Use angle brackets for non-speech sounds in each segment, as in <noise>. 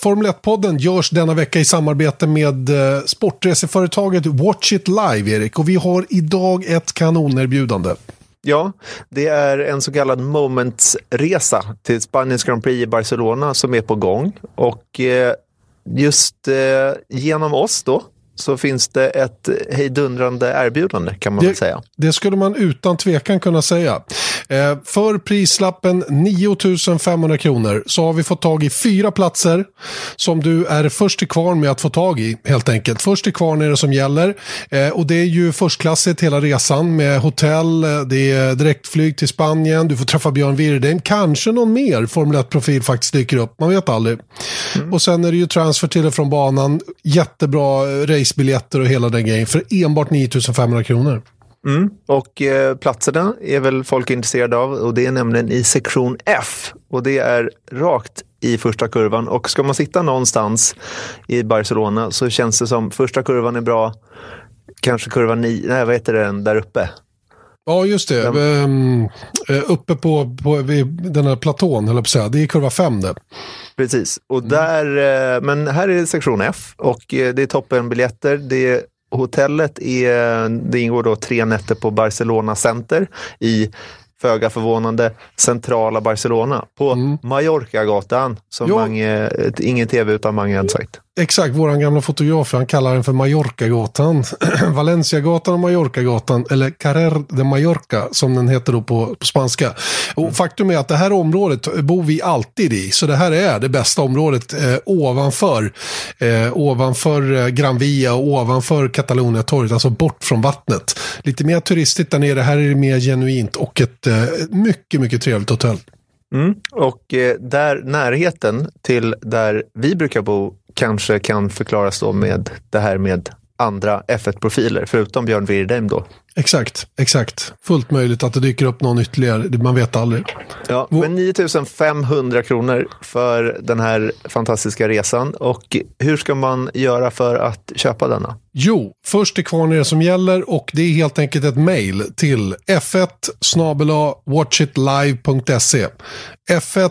Formel 1-podden görs denna vecka i samarbete med eh, sportreseföretaget Watch It Live, Erik. Och vi har idag ett kanonerbjudande. Ja, det är en så kallad Moments-resa till Spaniens Grand Prix i Barcelona som är på gång. Och eh, just eh, genom oss då så finns det ett hejdundrande erbjudande kan man det, säga. Det skulle man utan tvekan kunna säga. Eh, för prislappen 9 500 kronor så har vi fått tag i fyra platser som du är först till kvarn med att få tag i helt enkelt. Först till kvarn är det som gäller eh, och det är ju förstklassigt hela resan med hotell, eh, det är direktflyg till Spanien, du får träffa Björn Wirdheim, kanske någon mer Formel 1-profil faktiskt dyker upp, man vet aldrig. Mm. Och sen är det ju transfer till och från banan, jättebra race racebiljetter och hela den grejen för enbart 9500 kronor. Mm. Och eh, platserna är väl folk intresserade av och det är nämligen i sektion F och det är rakt i första kurvan och ska man sitta någonstans i Barcelona så känns det som första kurvan är bra, kanske kurva 9, nej vad heter den där uppe? Ja, just det. Um, uppe på, på den här platån, höll jag på att säga. Det är kurva 5 det. Precis, och mm. där, eh, men här är sektion F och eh, det är toppenbiljetter. Det är Hotellet är, det ingår då tre nätter på Barcelona Center i föga förvånande, centrala Barcelona på mm. Mallorcagatan, som Mange, ingen tv utan Mange hade sagt. Exakt, vår gamla fotograf, han kallar den för Mallorcagatan. <clears throat> Valenciagatan och Mallorcagatan, eller Carrer de Mallorca som den heter då på, på spanska. Och mm. faktum är att det här området bor vi alltid i, så det här är det bästa området eh, ovanför, eh, ovanför eh, Gran Via och ovanför Catalonia-torget, alltså bort från vattnet. Lite mer turistigt där nere, här är det mer genuint och ett eh, mycket, mycket trevligt hotell. Mm. Och eh, där närheten till där vi brukar bo kanske kan förklaras då med det här med andra F1-profiler, förutom Björn Wirdheim då. Exakt, exakt. Fullt möjligt att det dyker upp någon ytterligare, man vet aldrig. Ja, men 9500 kronor för den här fantastiska resan. Och hur ska man göra för att köpa denna? Jo, först kvarn är det som gäller och det är helt enkelt ett mejl till f1 watchitlive.se f1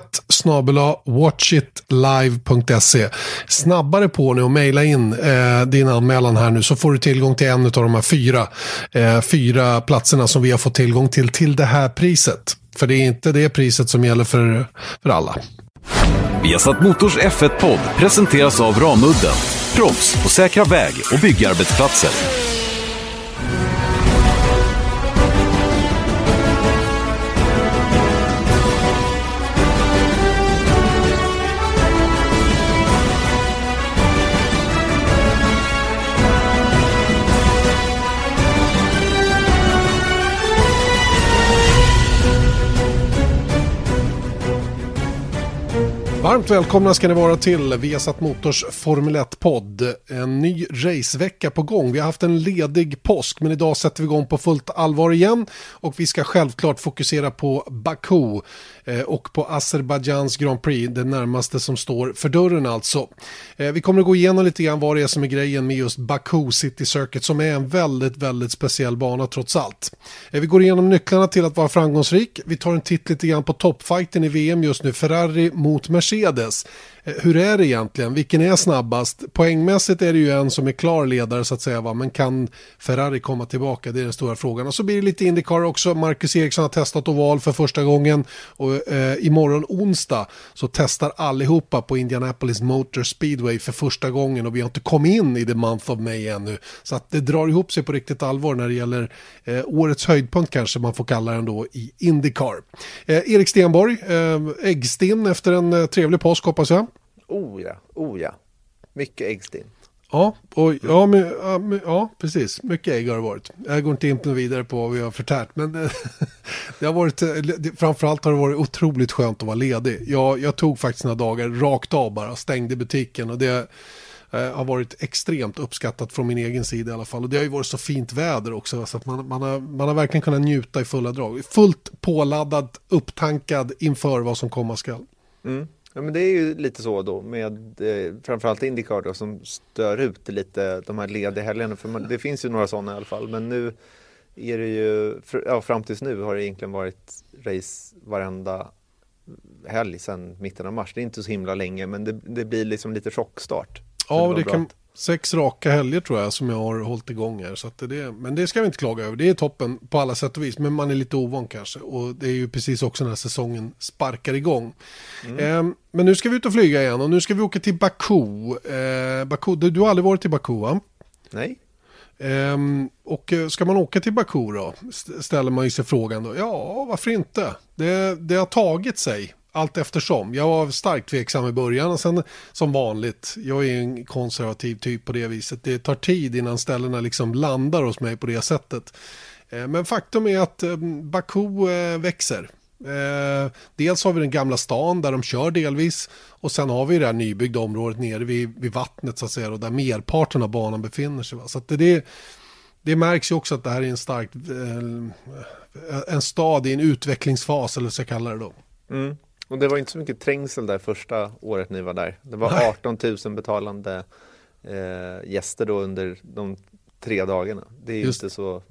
watchitlive.se Snabbare på nu och mejla in eh, din anmälan här nu så får du tillgång till en av de här fyra, eh, fyra fyra platserna som vi har fått tillgång till till det här priset. För det är inte det priset som gäller för, för alla. Viasat Motors F1-podd presenteras av Ramudden. Proffs på säkra väg och byggarbetsplatser. Varmt välkomna ska ni vara till Viasat Motors Formel 1-podd. En ny racevecka på gång. Vi har haft en ledig påsk men idag sätter vi igång på fullt allvar igen. Och vi ska självklart fokusera på Baku eh, och på Azerbajdzjans Grand Prix, det närmaste som står för dörren alltså. Eh, vi kommer att gå igenom lite grann vad det är som är grejen med just Baku City Circuit som är en väldigt, väldigt speciell bana trots allt. Eh, vi går igenom nycklarna till att vara framgångsrik. Vi tar en titt lite grann på toppfighten i VM just nu, Ferrari mot Mercedes. Mercedes. Eh, hur är det egentligen? Vilken är snabbast? Poängmässigt är det ju en som är klar ledare så att säga. Va? Men kan Ferrari komma tillbaka? Det är den stora frågan. Och så blir det lite Indycar också. Marcus Eriksson har testat oval för första gången. Och eh, imorgon onsdag så testar allihopa på Indianapolis Motor Speedway för första gången. Och vi har inte kommit in i the month of May ännu. Så att det drar ihop sig på riktigt allvar när det gäller eh, årets höjdpunkt kanske man får kalla den då i Indycar. Eh, Erik Stenborg, eh, äggstinn efter en eh, trevlig påsk hoppas jag. Oh ja, oh ja. Mycket äggstinn. Ja, och, ja, men, ja, men, ja, precis. Mycket ägg har det varit. Jag går inte in på vidare på vad vi har förtärt. Men <laughs> det har varit, framförallt har det varit otroligt skönt att vara ledig. Jag, jag tog faktiskt några dagar rakt av bara, stängde butiken. Och det eh, har varit extremt uppskattat från min egen sida i alla fall. Och det har ju varit så fint väder också. Så att man, man, har, man har verkligen kunnat njuta i fulla drag. Fullt påladdad, upptankad inför vad som komma skall. Mm. Ja, men det är ju lite så då med eh, framförallt Indycar då, som stör ut lite de här lediga helgerna. För man, det finns ju några sådana i alla fall. Men nu är det ju, för, ja, fram tills nu har det egentligen varit race varenda helg sedan mitten av mars. Det är inte så himla länge men det, det blir liksom lite chockstart. Ja, det, det kan, sex raka helger tror jag som jag har hållit igång här. Så det, men det ska vi inte klaga över. Det är toppen på alla sätt och vis. Men man är lite ovan kanske. Och det är ju precis också när säsongen sparkar igång. Mm. Eh, men nu ska vi ut och flyga igen och nu ska vi åka till Baku. Eh, Baku du, du har aldrig varit i Baku va? Nej. Och eh, ska man åka till Baku då? Ställer man ju sig frågan då. Ja, varför inte? Det, det har tagit sig allt eftersom. Jag var starkt tveksam i början och sen som vanligt, jag är en konservativ typ på det viset. Det tar tid innan ställena liksom landar hos mig på det sättet. Eh, men faktum är att eh, Baku eh, växer. Dels har vi den gamla stan där de kör delvis och sen har vi det här nybyggda området nere vid, vid vattnet så att säga och där merparten av banan befinner sig. Så att det, det märks ju också att det här är en starkt en stad i en utvecklingsfas eller så jag kallar det då. Mm. Och det var inte så mycket trängsel där första året ni var där. Det var Nej. 18 000 betalande eh, gäster då under de tre dagarna. Det är ju inte så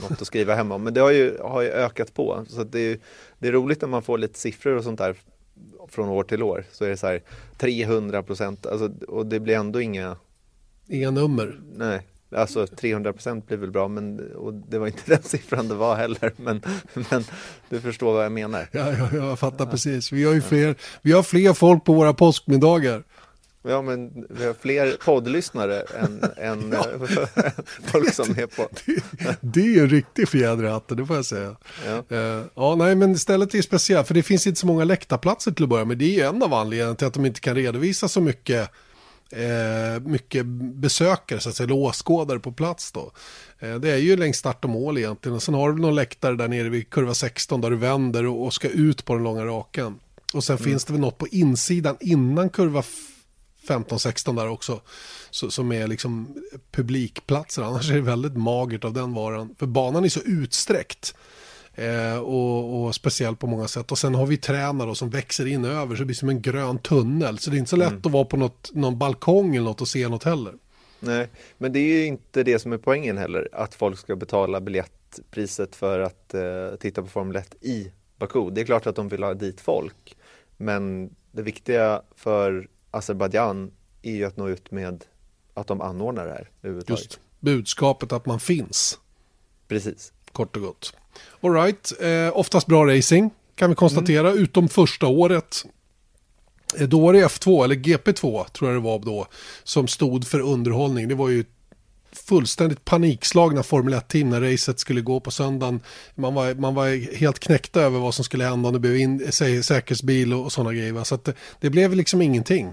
något att skriva hem om. Men det har ju, har ju ökat på. Så det är, det är roligt när man får lite siffror och sånt där från år till år. Så är det så här 300 procent alltså, och det blir ändå inga... Inga nummer. Nej, Alltså 300 procent blir väl bra, men och det var inte <laughs> den siffran det var heller. Men, men du förstår vad jag menar. Ja, ja jag fattar ja. precis. Vi har ju fler, vi har fler folk på våra påskmiddagar. Ja, men vi har fler poddlyssnare än, än ja. <laughs> folk som är på. Det, det är en riktig fjäder i hatten, det får jag säga. Ja. Uh, ja, nej, men stället är speciellt, för det finns inte så många läktarplatser till att börja med. Det är en av anledningarna till att de inte kan redovisa så mycket eh, mycket besökare, så att säga, eller åskådare på plats då. Eh, det är ju längs start och mål egentligen. Och sen har du någon läktare där nere vid kurva 16 där du vänder och, och ska ut på den långa raken. Och sen mm. finns det väl något på insidan innan kurva 15-16 där också. Så, som är liksom publikplatser. Annars är det väldigt magert av den varan. För banan är så utsträckt. Eh, och, och speciellt på många sätt. Och sen har vi tränare som växer in över så det blir som en grön tunnel. Så det är inte så lätt mm. att vara på något, någon balkong eller något och se något heller. Nej, men det är ju inte det som är poängen heller. Att folk ska betala biljettpriset för att eh, titta på Formel 1 i Baku. Det är klart att de vill ha dit folk. Men det viktiga för Azerbajdzjan är ju att nå ut med att de anordnar det här Just budskapet att man finns. Precis. Kort och gott. Alright, eh, oftast bra racing kan vi konstatera, mm. utom första året. Eh, då var det F2, eller GP2 tror jag det var då, som stod för underhållning. Det var ju fullständigt panikslagna Formel 1-team när racet skulle gå på söndagen. Man var, man var helt knäckta över vad som skulle hända om det blev in, sä, säkerhetsbil och, och sådana grejer. Så det, det, blev liksom ingenting.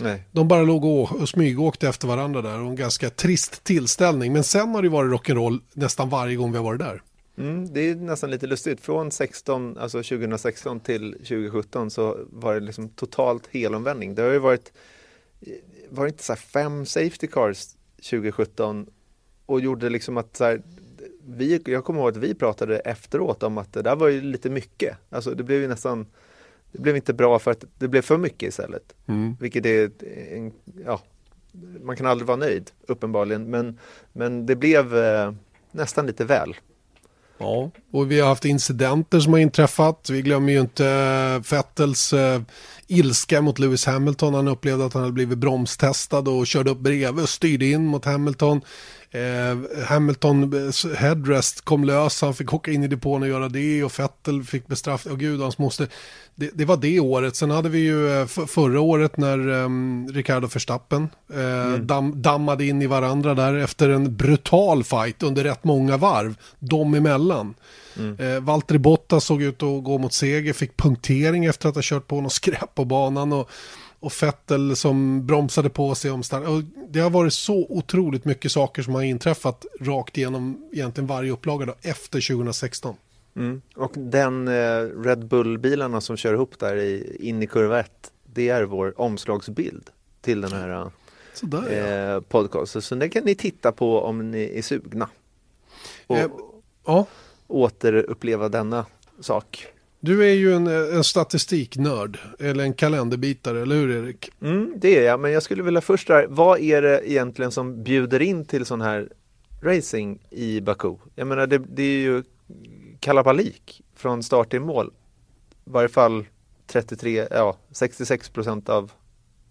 Nej. De bara låg och, och smygåkte efter varandra där och en ganska trist tillställning. Men sen har det varit rock'n'roll nästan varje gång vi har varit där. Mm, det är nästan lite lustigt. Från 16, alltså 2016 till 2017 så var det liksom totalt helomvändning. Det har ju varit, var inte så fem safety cars 2017 och gjorde liksom att så här, vi, jag kommer ihåg att vi pratade efteråt om att det där var ju lite mycket. Alltså det blev ju nästan, det blev inte bra för att det blev för mycket istället. Mm. Vilket är, en, ja, man kan aldrig vara nöjd uppenbarligen, men, men det blev eh, nästan lite väl. Ja, och vi har haft incidenter som har inträffat. Vi glömmer ju inte eh, Fettels eh, ilska mot Lewis Hamilton. Han upplevde att han hade blivit bromstestad och körde upp bredvid och styrde in mot Hamilton. Eh, Hamilton eh, headrest kom lös, han fick åka in i depån och göra det och Fettel fick bestraff. Och gud, hans måste. Det, det, var det året. Sen hade vi ju eh, förra året när um, Ricardo Verstappen eh, mm. dam, dammade in i varandra där efter en brutal fight under rätt många varv, dem emellan. Mm. Eh, Valtteri Bottas såg ut att gå mot seger, fick punktering efter att ha kört på något skräp på banan. Och, och Fettel som bromsade på sig om start. Det har varit så otroligt mycket saker som har inträffat rakt igenom egentligen varje upplaga då, efter 2016. Mm. Och den eh, Red Bull-bilarna som kör ihop där i, in i kurva 1, det är vår omslagsbild till den här Sådär, eh, podcasten. Så den kan ni titta på om ni är sugna. Och eh, ja. återuppleva denna sak. Du är ju en, en statistiknörd, eller en kalenderbitare, eller hur Erik? Mm, det är jag, men jag skulle vilja först där, vad är det egentligen som bjuder in till sån här racing i Baku? Jag menar, det, det är ju kalabalik från start till mål. I varje fall 33, ja 66 procent av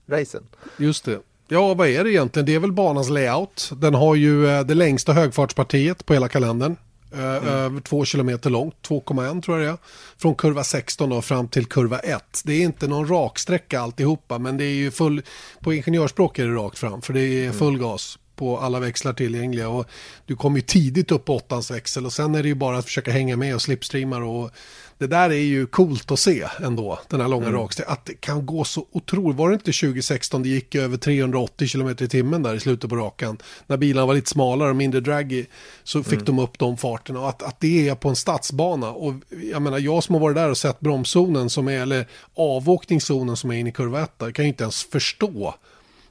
racen. Just det. Ja, vad är det egentligen? Det är väl banans layout. Den har ju eh, det längsta högfartspartiet på hela kalendern. Mm. Två kilometer långt, 2,1 tror jag det är. Från kurva 16 då fram till kurva 1. Det är inte någon raksträcka alltihopa men det är ju full, på ingenjörsspråk är det rakt fram för det är mm. full gas på alla växlar tillgängliga. Och du kommer ju tidigt upp på åttans växel och sen är det ju bara att försöka hänga med och slipstreamar och det där är ju coolt att se ändå, den här långa mm. raksträckan. Att det kan gå så otroligt. Var det inte 2016 det gick över 380 km i timmen där i slutet på rakan? När bilarna var lite smalare och mindre draggy så fick mm. de upp de farterna. Och att, att det är på en stadsbana. Och jag menar, jag som har varit där och sett bromszonen som är, eller avåkningszonen som är inne i kurva 1 kan ju inte ens förstå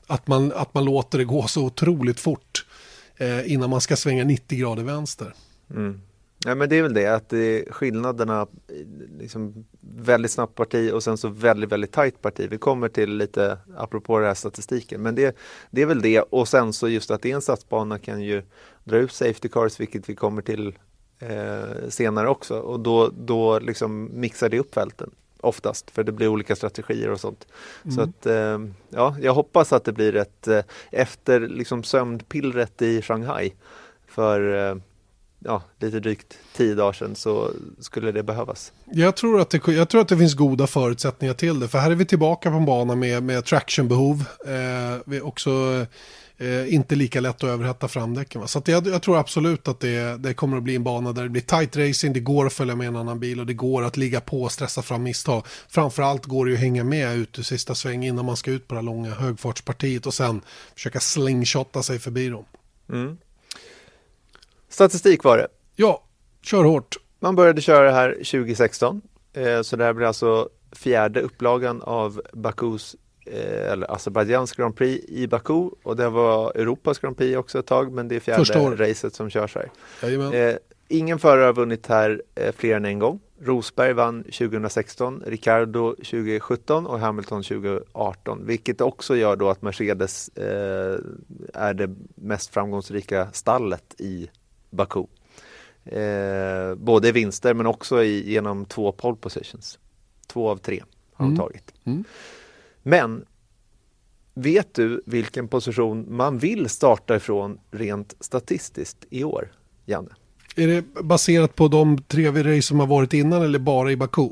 att man, att man låter det gå så otroligt fort eh, innan man ska svänga 90 grader vänster. Mm. Ja, men det är väl det att det är skillnaderna, liksom väldigt snabbt parti och sen så väldigt, väldigt tajt parti. Vi kommer till lite, apropå den här statistiken, men det, det är väl det och sen så just att det är en stadsbana kan ju dra ut safety cars, vilket vi kommer till eh, senare också och då, då liksom mixar det upp fälten oftast för det blir olika strategier och sånt. Mm. Så att eh, ja, jag hoppas att det blir ett eh, efter liksom sömnpillret i Shanghai för eh, ja, lite drygt tio dagar sedan så skulle det behövas. Jag tror, att det, jag tror att det finns goda förutsättningar till det. För här är vi tillbaka på en bana med, med tractionbehov. Eh, vi också eh, inte lika lätt att överhetta framdäcken. Va? Så jag, jag, tror absolut att det, det kommer att bli en bana där det blir tight racing. Det går att följa med en annan bil och det går att ligga på och stressa fram misstag. Framförallt går det ju att hänga med ut i sista sväng innan man ska ut på det långa högfartspartiet och sen försöka slingshotta sig förbi dem. Mm. Statistik var det. Ja, kör hårt. Man började köra här 2016. Eh, så det här blir alltså fjärde upplagan av Bakus eh, eller Azerbajdzjans Grand Prix i Baku och det var Europas Grand Prix också ett tag men det är fjärde racet som körs här. Eh, ingen förare har vunnit här fler än en gång. Rosberg vann 2016, Ricardo 2017 och Hamilton 2018 vilket också gör då att Mercedes är det mest framgångsrika stallet i Baku. Eh, både i vinster men också i, genom två pole positions. Två av tre har mm. tagit. Mm. Men vet du vilken position man vill starta ifrån rent statistiskt i år, Janne? Är det baserat på de tre race som har varit innan eller bara i Baku?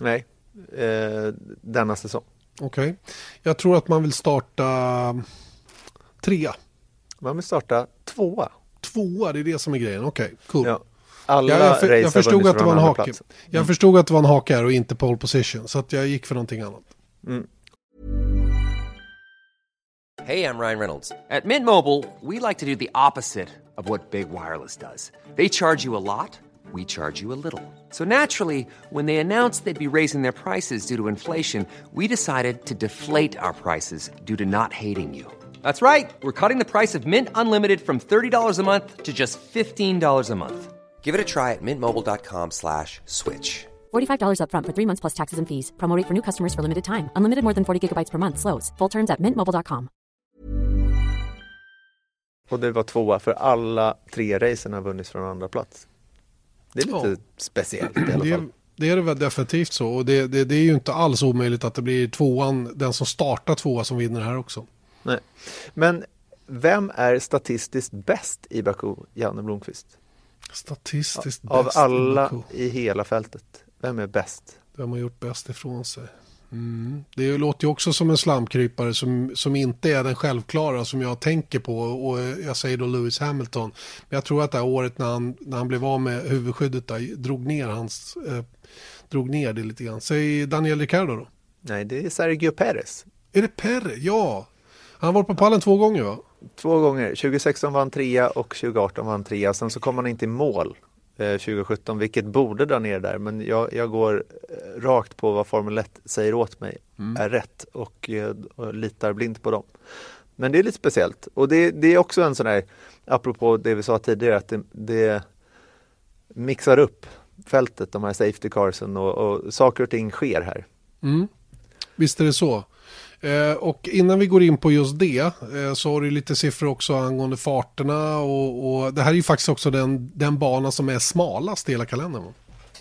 Nej, eh, denna säsong. Okej. Okay. Jag tror att man vill starta trea. Man vill starta tvåa tvåa, det är det som är grejen. Okej, okay, cool. Ja. Alla ja, jag, för, jag förstod att det var en hake. Mm. Jag förstod att det var en hake här och inte pole position. Så att jag gick för någonting annat. Mm. Hej, jag Ryan Reynolds. At Mint Mobile, we like to do the opposite of what Big Wireless does. They charge you a lot, we charge you a little. So naturally, when they announced they'd be raising their prices due to inflation, we decided to deflate our prices due to not hating you. That's right. We're cutting the price of Mint Unlimited from $30 a month to just $15 a month. Give it a try at mintmobile.com slash switch. $45 up front for three months plus taxes and fees. Promote for new customers for limited time. Unlimited more than 40 gigabytes per month. Slows. Full terms at mintmobile.com. Och det var tvåa för alla tre racen har vunnits från andra plats. Det är lite ja. speciellt i <clears throat> alla fall. Det är det väl definitivt så. Och det, det, det är ju inte alls omöjligt att det blir tvåan, den som startar tvåa som vinner här också. Nej. Men vem är statistiskt bäst i Baku, Janne Blomqvist? Statistiskt Av bäst alla i, i hela fältet, vem är bäst? Vem har gjort bäst ifrån sig? Mm. Det låter ju också som en slamkrypare som, som inte är den självklara som jag tänker på och jag säger då Lewis Hamilton. Men jag tror att det här året när han, när han blev av med huvudskyddet där drog ner hans eh, drog ner det lite grann. Säg Daniel Ricciardo då. Nej, det är Sergio Perez. Är det Perez? Ja, han har varit på pallen två gånger va? Två gånger. 2016 var han trea och 2018 var han trea. Sen så kom han inte i mål eh, 2017 vilket borde dra ner där. Men jag, jag går eh, rakt på vad Formel 1 säger åt mig mm. är rätt och, eh, och, litar blint på dem. Men det är lite speciellt och det, det är också en sån här, apropå det vi sa tidigare, att det, det mixar upp fältet, de här safety carsen och, och saker och ting sker här. Mm. Visst är det så. Eh, och innan vi går in på just det eh, så har du lite siffror också angående farterna och, och, det här är ju faktiskt också den, den bana som är smalast i hela kalendern.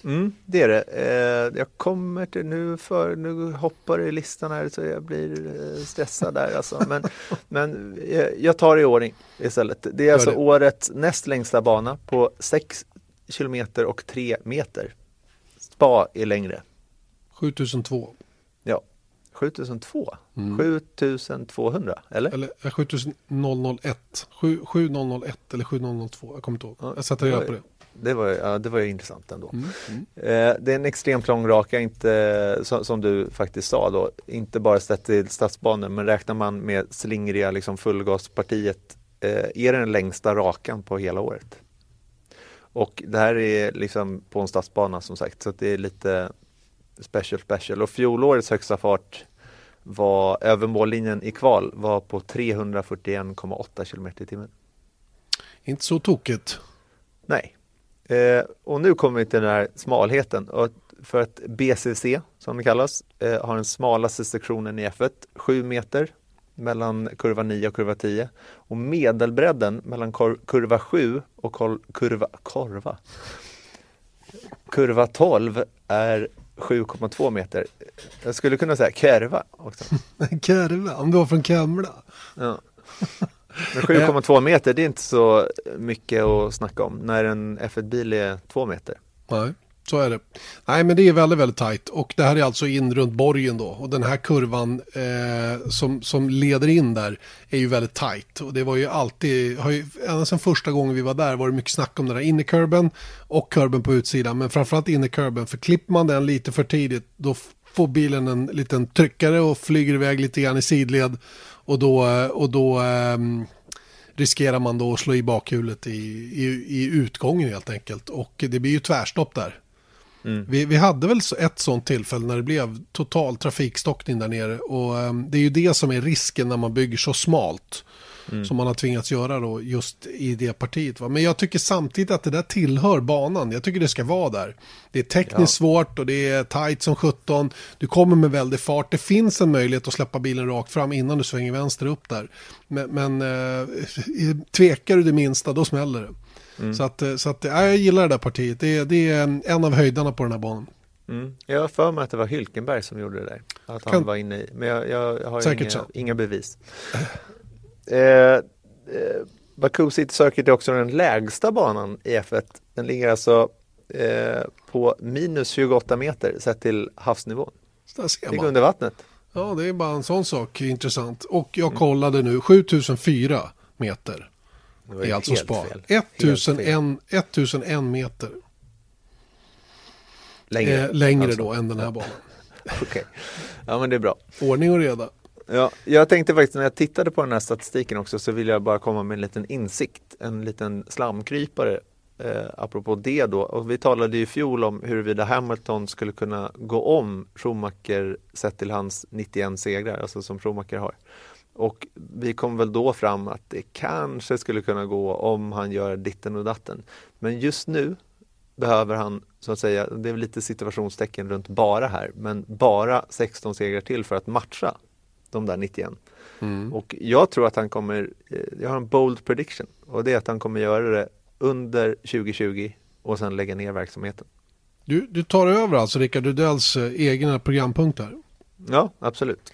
Mm, det är det. Eh, jag kommer till nu för nu hoppar det i listan här så jag blir stressad där alltså. Men, <laughs> men jag tar det i ordning istället. Det är alltså det. årets näst längsta bana på 6 kilometer och 3 meter. Spa är längre. 7002. Ja. 7002? Mm. 7200 eller? Eller eh, 7001. 7- 7001 eller 7002. Jag kommer inte ihåg. Ja, Jag sätter reda på det. Det var, ja, det var ju intressant ändå. Mm. Eh, det är en extremt lång raka, inte, som, som du faktiskt sa då, inte bara sett till stadsbanor, men räknar man med slingriga liksom fullgaspartiet eh, är det den längsta rakan på hela året. Och det här är liksom på en stadsbana som sagt, så det är lite special special. Och fjolårets högsta fart var över mållinjen i kval var på 341,8 km i timmen. Inte så tokigt. Nej. Eh, och nu kommer vi till den här smalheten. Och för att BCC, som det kallas, eh, har den smalaste sektionen i F1, 7 meter mellan kurva 9 och kurva 10. Och medelbredden mellan kurva 7 och kurva, korva, kurva 12 är 7,2 meter. Jag skulle kunna säga kurva också. <laughs> Kurva, om du var från Kumla. Ja. Men 7,2 <laughs> meter, det är inte så mycket att snacka om när en F1-bil är 2 meter. Nej, så är det. Nej, men det är väldigt, väldigt tajt. Och det här är alltså in runt borgen då. Och den här kurvan eh, som, som leder in där är ju väldigt tajt. Och det var ju alltid, har ju, ända sedan första gången vi var där var det mycket snack om den här innerkurben och kurben på utsidan. Men framförallt innerkurben. För klipper man den lite för tidigt då får bilen en liten tryckare och flyger iväg lite grann i sidled. Och då, eh, och då eh, riskerar man då att slå i bakhjulet i, i, i utgången helt enkelt. Och det blir ju tvärstopp där. Vi, vi hade väl ett sånt tillfälle när det blev total trafikstockning där nere. Och ehm, det är ju det som är risken när man bygger så smalt. Som man har tvingats göra då just i det partiet. Va? Men jag tycker samtidigt att det där tillhör banan. Jag tycker det ska vara där. Det är tekniskt svårt och det är tight som 17. Du kommer med väldig fart. Det finns en möjlighet att släppa bilen rakt fram innan du svänger vänster upp där. Men, men eh, <laughs> tvekar du det minsta då smäller det. Så att, eh, så att ja, jag gillar det där partiet. Det är, det är en- en av höjdarna på den här banan. Mm. Jag har för mig att det var Hylkenberg som gjorde det där. Att han Kan- var inne i. Men jag, jag, har inga, inga bevis. <laughs> eh, eh, Baku City Circuit är också den lägsta banan i F1. Den ligger alltså eh, på minus 28 meter sett till havsnivån. Ser Ligger under vattnet. Ja, det är bara en sån sak intressant. Och jag kollade nu, 7004 meter Det är alltså helt spa. fel. Helt fel. 1001, 1001 meter Längre, eh, längre alltså. då än den här banan. <laughs> Okej. Ja men det är bra. Ordning och reda. Ja, jag tänkte faktiskt när jag tittade på den här statistiken också så vill jag bara komma med en liten insikt, en liten slamkrypare eh, apropå det då. Och vi talade ju i fjol om huruvida Hamilton skulle kunna gå om Schumacher sett till hans 91 segrar, alltså som Schumacher har. Och vi kom väl då fram att det kanske skulle kunna gå om han gör ditten och datten. Men just nu behöver han, så att säga, det är lite situationstecken runt bara här, men bara 16 segrar till för att matcha de där 91. Och jag tror att han kommer, eh, jag har en bold prediction och det är att han kommer göra det under 2020 och sen lägga ner verksamheten. Du, du tar över alltså Rickard Rudells eh, egna programpunkt här. Ja, absolut.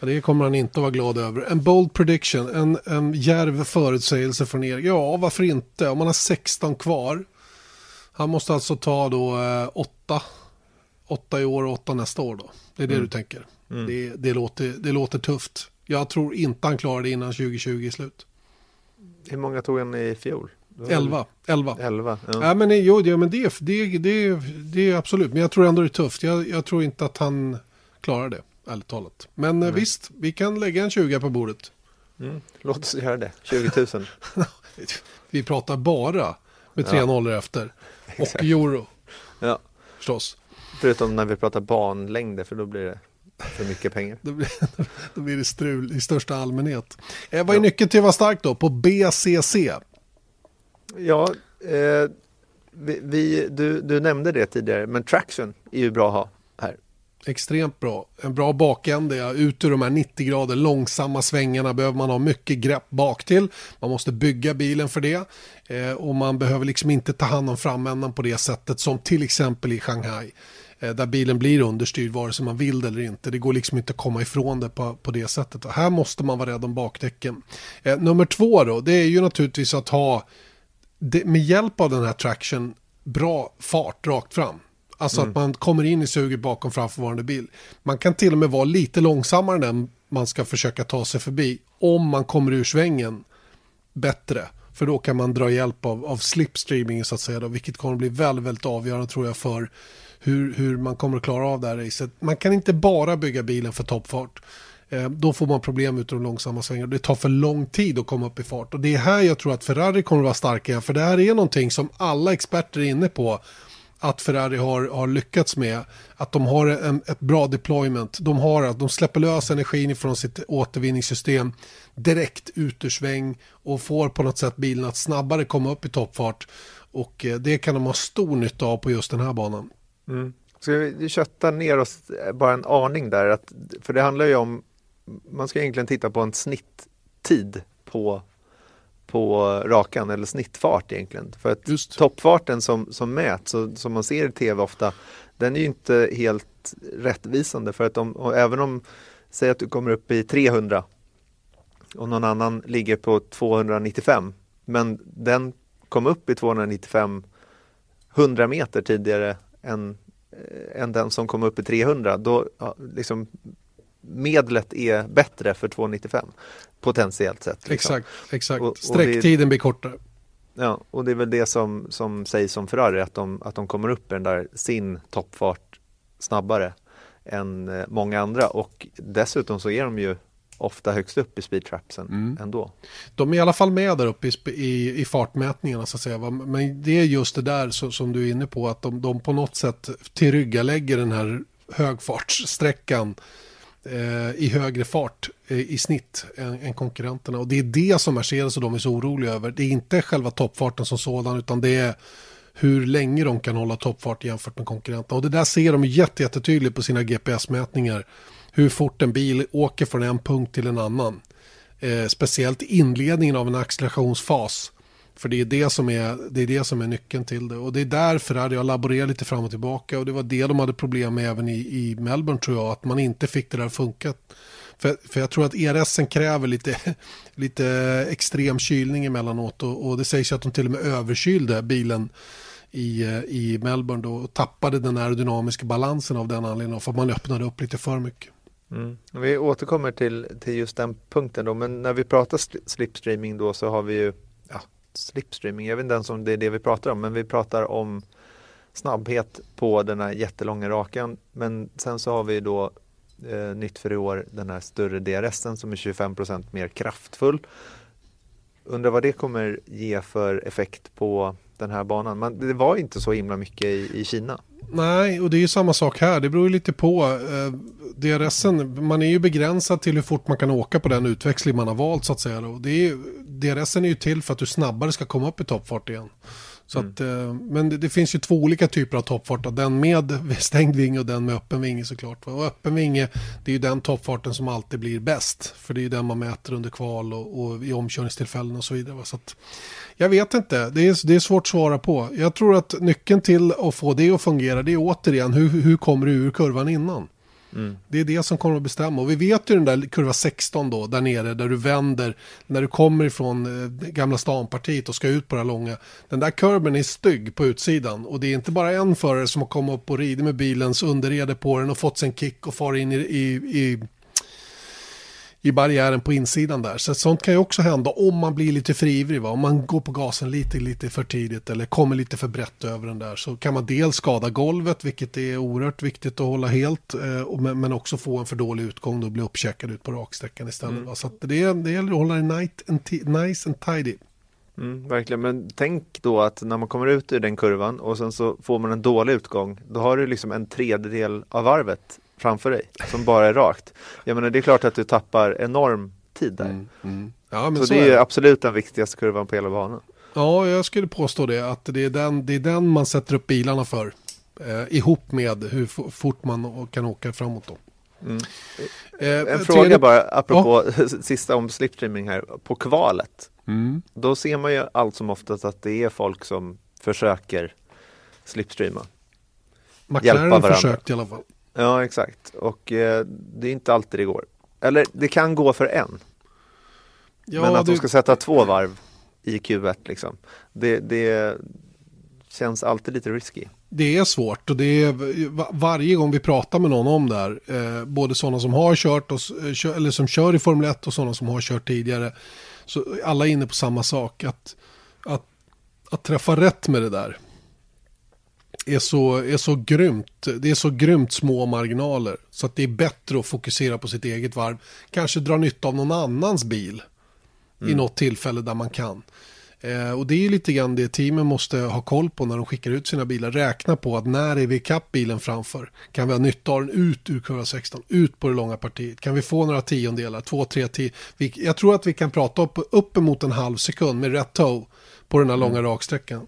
Ja, det kommer han inte att vara glad över. En bold prediction, en, en djärv förutsägelse från er. Ja, varför inte? Om man har 16 kvar. Han måste alltså ta då eh, 8. 8 i år och 8 nästa år då. Det är det du tänker. Det, det, låter, det låter tufft. Jag tror inte han klarar det innan 2020 är slut. Hur många tog han i fjol? Det var väl 11. 11. 11, ja. Ja, men, jo, det, men det, det, det, det är absolut. Men jag tror ändå det är tufft. Jag, jag tror inte att han klarar det, ärligt talat. Men eh, visst, vi kan lägga en 20 på bordet. Mm. Låt oss göra det, 20 000. <laughs> Vi pratar bara med tre Ja. nollor efter. Och Exakt. euro, Ja. förstås. Förutom när vi pratar banlängder för då blir det för mycket pengar. Då blir, <laughs> då blir det strul i största allmänhet. Eh, vad är nyckeln till att vara stark då? På BCC? Ja, eh, vi, vi, du, du nämnde det tidigare, men traction är ju bra att ha. Extremt bra. En bra bakände, ut ur de här 90 grader långsamma svängarna behöver man ha mycket grepp bak till. Man måste bygga bilen för det. Eh, och man behöver liksom inte ta hand om framändan på det sättet som till exempel i Shanghai. Eh, där bilen blir understyrd vare sig man vill det eller inte. Det går liksom inte att komma ifrån det på, på det sättet. Och här måste man vara rädd om bakdäcken. Eh, nummer två då, det är ju naturligtvis att ha det, med hjälp av den här traction bra fart rakt fram. Alltså mm. att man kommer in i suget bakom framförvarande bil. Man kan till och med vara lite långsammare än man ska försöka ta sig förbi. Om man kommer ur svängen bättre. För då kan man dra hjälp av, av slipstreaming så att säga. Då, vilket kommer att bli väldigt, väldigt avgörande tror jag för hur, hur man kommer att klara av det här racet. Man kan inte bara bygga bilen för toppfart. Eh, då får man problem ut de långsamma svängarna. Det tar för lång tid att komma upp i fart. Och det är här jag tror att Ferrari kommer att vara starka. För det här är någonting som alla experter är inne på att Ferrari har, har lyckats med. Att de har en, ett bra deployment. De, har, att de släpper lös energin från sitt återvinningssystem direkt ut ur sväng och får på något sätt bilen att snabbare komma upp i toppfart. Och eh, det kan de ha stor nytta av på just den här banan. Mm. Ska vi kötta ner oss eh, bara en aning där? Att, för det handlar ju om, man ska egentligen titta på en snitttid på på rakan eller snittfart egentligen. För att Just. toppfarten som, som mäts och som man ser i tv ofta, den är ju inte helt rättvisande för att om, även om, säg att du kommer upp i 300 och någon annan ligger på 295 men den kom upp i 295 100 meter tidigare än, äh, än den som kom upp i 300 då liksom medlet är bättre för 295 potentiellt sett. Liksom. Exakt, exakt. Och, och Sträcktiden det, blir kortare. Ja, och det är väl det som, som sägs om Ferrari, att de, att de kommer upp i den där sin toppfart snabbare än eh, många andra och dessutom så är de ju ofta högst upp i speedtrapsen mm. ändå. De är i alla fall med där uppe i, i, i fartmätningarna så att säga. Men det är just det där så, som du är inne på att de, de på något sätt tillryggalägger den här högfartssträckan Eh, i högre fart eh, i snitt än, än, konkurrenterna. Och det är det som Mercedes och de är så oroliga över. Det är inte själva toppfarten som sådan utan det är hur länge de kan hålla toppfart jämfört med konkurrenterna. Och det där ser de jättetydligt på sina GPS-mätningar. Hur fort en bil åker från en punkt till en annan. Eh, speciellt inledningen av en accelerationsfas för det är det, som är, det är det som är nyckeln till det. Och det är därför jag laborerat lite fram och tillbaka. Och det var det de hade problem med även i, i Melbourne tror jag. Att man inte fick det där att funka. För, för jag tror att ERSen kräver lite, <laughs> lite extrem kylning emellanåt. Och, och det sägs att de till och med överkylde bilen i, eh, i Melbourne då, och tappade den aerodynamiska balansen av den anledningen. För att man öppnade upp lite för mycket. Mm. Vi återkommer till, till just den punkten då, men när vi pratar slipstreaming då så har vi ju slipstreaming, jag vet inte ens om det är det vi pratar om, men vi pratar om snabbhet på den här jättelånga rakan. Men sen så har vi då eh, nytt för i år den här större DRSen som är 25% mer kraftfull. Undrar vad det kommer ge för effekt på den här banan. Men det var inte så himla mycket i, i Kina. Nej, och det är ju samma sak här. Det beror ju lite på. Eh, DRSen, man är ju begränsad till hur fort man kan åka på den utväxling man har valt så att säga. Och det är, ju, DRSen är ju till för att du snabbare ska komma upp i toppfart igen. Så mm. att, eh, men det, det, finns ju två olika typer av toppfart. Den med <laughs> stängd vinge och den med öppen vinge såklart. Och öppen vinge, det är ju den toppfarten som alltid blir bäst. För det är ju den man mäter under kval och, och i omkörningstillfällen och så vidare. Så att, jag vet inte, det är, det är svårt att svara på. Jag tror att nyckeln till att få det att fungera, det är återigen hur, hur kommer du ur kurvan innan? Mm. Det är det som kommer att bestämma. Och vi vet ju den där kurva 16 då, där nere, där du vänder, när du kommer ifrån eh, Gamla stanpartiet och ska ut på det här långa. Den där kurven är stygg på utsidan. Och det är inte bara en förare som har kommit upp och ridit med bilens underrede på den och fått sin kick och far in i, i, i i barriären på insidan där. Så sånt kan ju också hända om man blir lite för ivrig. Va? Om man går på gasen lite, lite för tidigt eller kommer lite för brett över den där så kan man dels skada golvet, vilket är oerhört viktigt att hålla helt, eh, men också få en för dålig utgång och bli uppcheckad ut på raksträckan istället. Mm. Så det, det gäller att hålla det nice and tidy. Mm, verkligen, men tänk då att när man kommer ut ur den kurvan och sen så får man en dålig utgång, då har du liksom en tredjedel av varvet framför dig som bara är rakt. Jag menar det är klart att du tappar enorm tid där. Mm, mm. Ja, så, så, det är, är absolut den viktigaste kurvan på hela banan. Ja, jag skulle påstå det att det är den, det är den man sätter upp bilarna för. Eh, ihop med hur fort man kan åka framåt då. Mm. Eh, en fråga tredje... bara, apropå ja. <laughs> sista om slipstreaming här. På kvalet, mm. då ser man ju allt som oftast att det är folk som försöker slipstreama. McLaren försökt i alla fall. Ja, exakt. Och eh, det är inte alltid det går. Eller det kan gå för en. Ja, Men att du... de ska sätta två varv i Q1 liksom. Det, det känns alltid lite risky. Det är svårt och det är varje gång vi pratar med någon om det här, eh, både sådana som har kört och, eh, eller som kör i Formel 1 och sådana som har kört tidigare, så alla är inne på samma sak, att, att, att träffa rätt med det där är så, är så grymt. Det är så grymt små marginaler. Så att det är bättre att fokusera på sitt eget varv. Kanske dra nytta av någon annans bil. Mm. I något tillfälle där man kan. Eh, och det är lite grann det teamen måste ha koll på när de skickar ut sina bilar. Räkna på att när är vi ikapp bilen framför? Kan vi ha nytta av den ut ur kurva 16? Ut på det långa partiet? Kan vi få några tiondelar? Två, tre, tio? Vi, jag tror att vi kan prata upp, uppemot en halv sekund med rätt toe på den här mm. långa raksträckan.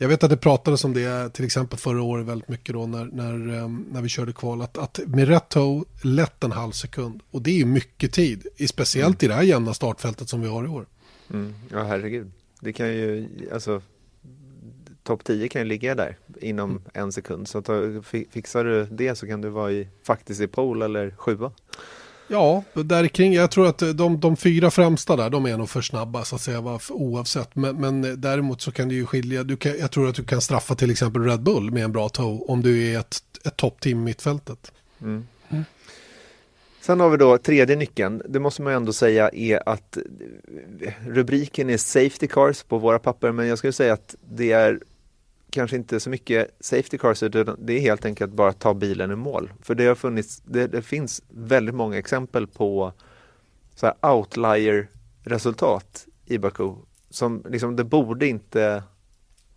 Jag vet att det pratades om det till exempel förra året väldigt mycket då när, när, ehm, när vi körde kval. Att, att med rätt toe lätt en halv sekund. Och det är mycket tid. Speciellt mm. i det här jämna startfältet som vi har i år. Mm. Ja herregud. Det kan ju, alltså topp 10 kan ju ligga där inom mm. en sekund. Så ta, fixar du det så kan du vara i, faktiskt i pole eller sjua. Ja, där kring. Jag tror att de, de fyra främsta där, de är nog för snabba så att säga, oavsett. Men, men däremot så kan det ju skilja. Du kan, jag tror att du kan straffa till exempel Red Bull med en bra toe om du är ett, ett toppteam i mittfältet. Mm. Mm. Sen har vi då tredje nyckeln. Det måste man ju ändå säga är att rubriken är Safety Cars på våra papper, men jag skulle säga att det är kanske inte så mycket safety cars utan det är helt enkelt bara att ta bilen i mål. För det har funnits, det, det finns väldigt många exempel på så här outlier-resultat i Baku. Som liksom, det borde inte,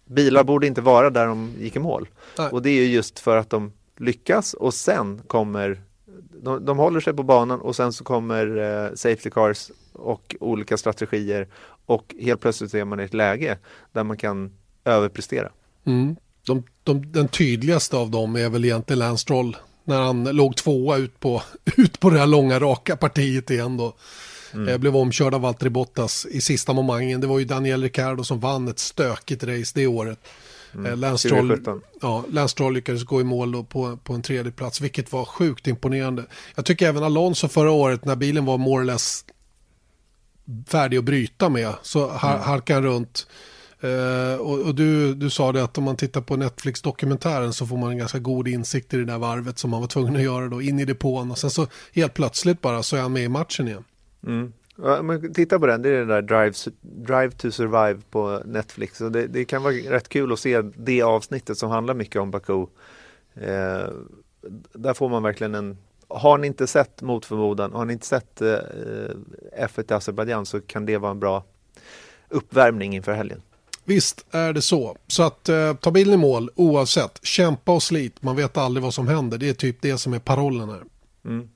bilar borde inte vara där de gick i mål. Nej. Och det är just för att de lyckas och sen kommer de, de håller sig på banan och sen så kommer eh, safety cars och olika strategier och helt plötsligt är man i ett läge där man kan överprestera. Mm. De, de, den tydligaste av dem är väl egentligen Lance Stroll. När han låg tvåa ut på, <laughs> ut på det här långa raka partiet igen då. Mm. Eh, blev omkörd av Valtteri Bottas i sista momangen. Det var ju Daniel Ricciardo som vann ett stökigt race det året. Mm. Eh, Lance, Stroll, ja, Lance Stroll lyckades gå i mål på, på en tredje plats, vilket var sjukt imponerande. Jag tycker även Alonso förra året när bilen var more or less färdig att bryta med så mm. halkade han runt Eh, och, och du, du sa det att om man tittar på Netflix-dokumentären så får man en ganska god insikt i det där varvet som man var tvungen att göra då, in i depån och sen så helt plötsligt bara så är han med i matchen igen. Mm. Ja, men titta på den, det är den där Drive, Drive to Survive på Netflix. Och det, det, kan vara rätt kul att se det avsnittet som handlar mycket om Baku. Eh, där får man verkligen en har ni inte sett mot förmodan, har ni inte sett eh, F1 i Azerbajdzjan så kan det vara en bra uppvärmning inför helgen. Visst är det så. Så att eh, ta bilen i mål oavsett. Kämpa och slit. Man vet aldrig vad som händer. Det är typ det som är parollen här. Mm.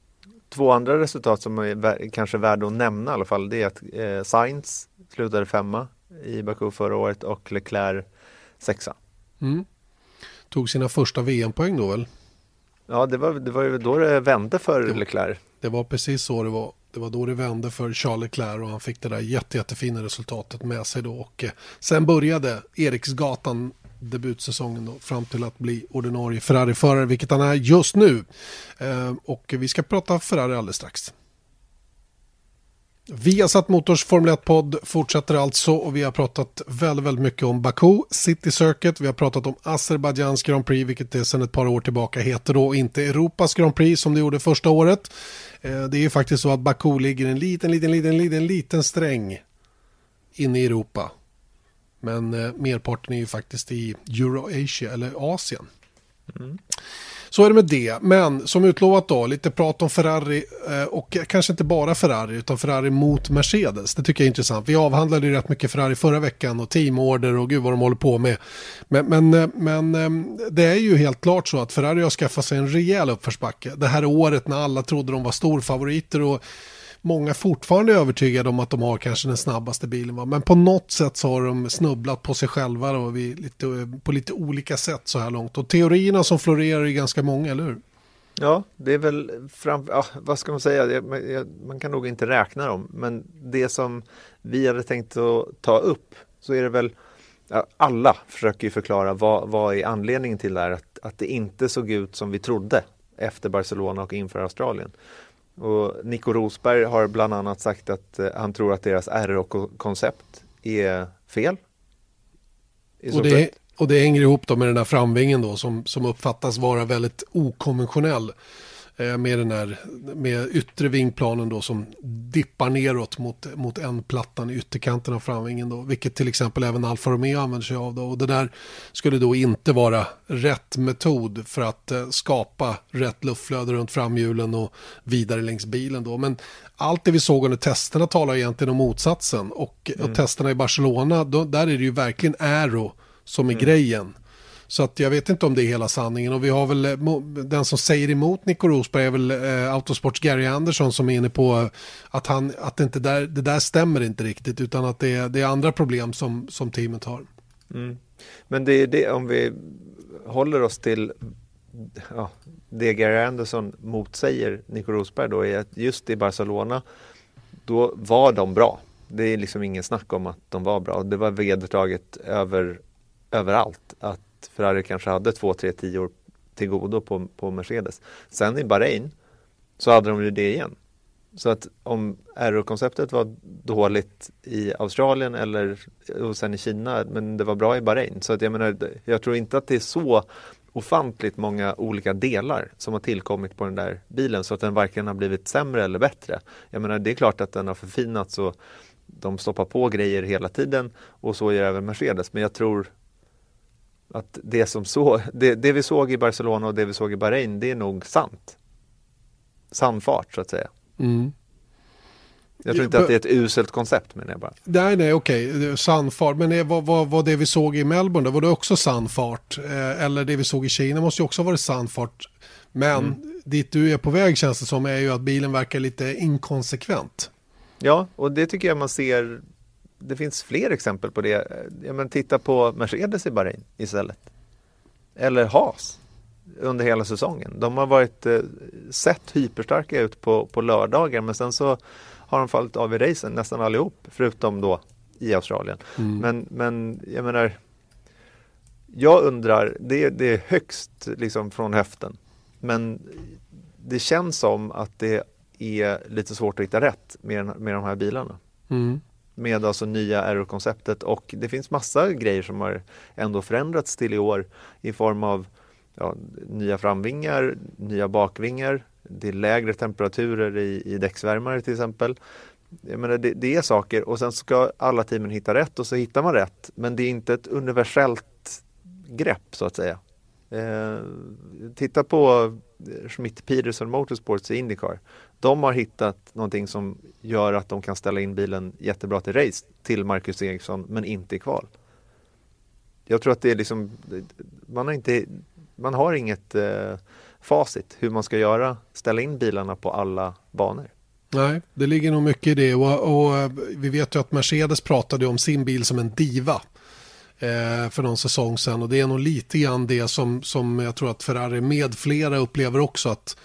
Två andra resultat som är kanske värda att nämna i alla fall. Det är att eh, Sainz slutade femma i Baku förra året och Leclerc sexa. Mm. Tog sina första VM-poäng då väl? Ja, det var, det var ju då det vände för det, Leclerc. Det var precis så det var. Det var då det vände för Charles Leclerc och han fick det där jätte, jättefina resultatet med sig då. Och eh, sen började Eriksgatan debutsäsongen då, fram till att bli ordinarie Ferrari-förare, vilket han är just nu. Eh, och vi ska prata Ferrari alldeles strax. Vi har satt Motors Formel 1-podd fortsätter alltså och vi har pratat väldigt, väldigt mycket om Baku, City Circuit, vi har pratat om Azerbajdzjans Grand Prix, vilket det sedan ett par år tillbaka heter då, inte Europas Grand Prix som det gjorde första året. Eh, det är ju faktiskt så att Baku ligger en liten, liten, liten, liten, liten sträng inne i Europa. Men eh, merparten är ju faktiskt i Eurasia eller Asien. Mm. Så är det med det. Men som utlovat då, lite prat om Ferrari eh, och kanske inte bara Ferrari utan Ferrari mot Mercedes. Det tycker jag är intressant. Vi avhandlade ju rätt mycket Ferrari förra veckan och teamorder och gud vad de håller på med. Men, men, eh, men eh, det är ju helt klart så att Ferrari har skaffat sig en rejäl uppförsbacke. Det här året när alla trodde de var storfavoriter och många fortfarande är övertygade om att de har kanske den snabbaste bilen. Va? Men på något sätt så har de snubblat på sig själva då, lite, på lite olika sätt så här långt. Och teorierna som florerar är ganska många, eller hur? Ja, det är väl fram, ja, vad ska man säga, man kan nog inte räkna dem, men det som vi hade tänkt att ta upp så är det väl ja, alla försöker ju förklara vad, vad är anledningen till det här, att, att det inte såg ut som vi trodde efter Barcelona och inför Australien. Och Nico Rosberg har bland annat sagt att eh, han tror att deras RO-koncept är fel. Och det, och det hänger ihop då med den här framvingen då som, som uppfattas vara väldigt okonventionell. Eh, med den här med yttre vingplanen då som dippar neråt mot, mot en plattan i ytterkanten av framvingen då. Vilket till exempel även Alfa Romeo använder sig av då. Och det där skulle då inte vara rätt metod för att eh, skapa rätt luftflöde runt framhjulen och vidare längs bilen då. Men allt det vi såg under testerna talar egentligen om motsatsen. Och, mm. och testerna i Barcelona, då, där är det ju verkligen aero som är mm. grejen. Så att jag vet inte om det är hela sanningen och vi har väl eh, den som säger emot Nico Rosberg är väl eh, Autosports Gary Anderson som är inne på eh, att, han, att det, inte där, det där stämmer inte riktigt utan att det är, det är andra problem som, som teamet har. Mm. Men det är det om vi håller oss till ja, det Gary Anderson motsäger Nico Rosberg då är att just i Barcelona då var de bra. Det är liksom ingen snack om att de var bra. Det var vedertaget över, överallt att Ferrari kanske hade två, tre tior till godo på, på Mercedes. Sen i Bahrain så hade de ju det igen. Så att om Aero-konceptet var dåligt i Australien eller och sen i Kina, men det var bra i Bahrain. Så att jag menar, jag tror inte att det är så ofantligt många olika delar som har tillkommit på den där bilen så att den varken har blivit sämre eller bättre. Jag menar, det är klart att den har förfinats och de stoppar på grejer hela tiden och så gör även Mercedes. Men jag tror att det, som så, det, det vi såg i Barcelona och det vi såg i Bahrain, det är nog sant. Sann fart så att säga. Mm. Jag tror inte att det är ett uselt koncept menar jag bara. Nej, nej, okej. Sann fart. Men vad, vad, vad det vi såg i Melbourne, då var det också sann fart? Eh, eller det vi såg i Kina måste ju också ha varit sann fart. Men mm. dit du är på väg känns det som är ju att bilen verkar lite inkonsekvent. Ja, och det tycker jag man ser det finns fler exempel på det. Ja, men titta på Mercedes i Bahrain istället. Eller Haas under hela säsongen. De har varit eh, sett hyperstarka ut på, på lördagar men sen så har de fallit av i racen nästan allihop förutom då i Australien. Mm. Men, men jag menar jag undrar, det, det är högst liksom från höften men det känns som att det är lite svårt att hitta rätt med, med de här bilarna. Mm med alltså nya Aero-konceptet och det finns massa grejer som har ändå förändrats till i år i form av ja, nya framvingar, nya bakvingar, det är lägre temperaturer i, i däcksvärmare till exempel. Jag menar, det, det, är saker och sen ska alla teamen hitta rätt och så hittar man rätt men det är inte ett universellt grepp så att säga. Eh, titta på Schmidt Peterson Motorsports i Indycar. De har hittat någonting som gör att de kan ställa in bilen jättebra till race till Marcus Eriksson men inte i kval. Jag tror att det är liksom, man har, inte, man har inget eh, facit hur man ska göra, ställa in bilarna på alla banor. Nej, det ligger nog mycket i det och, och eh, vi vet ju att Mercedes pratade om sin bil som en diva Eh, för någon säsong sedan och det är nog lite grann det som, som jag tror att Ferrari med flera upplever också att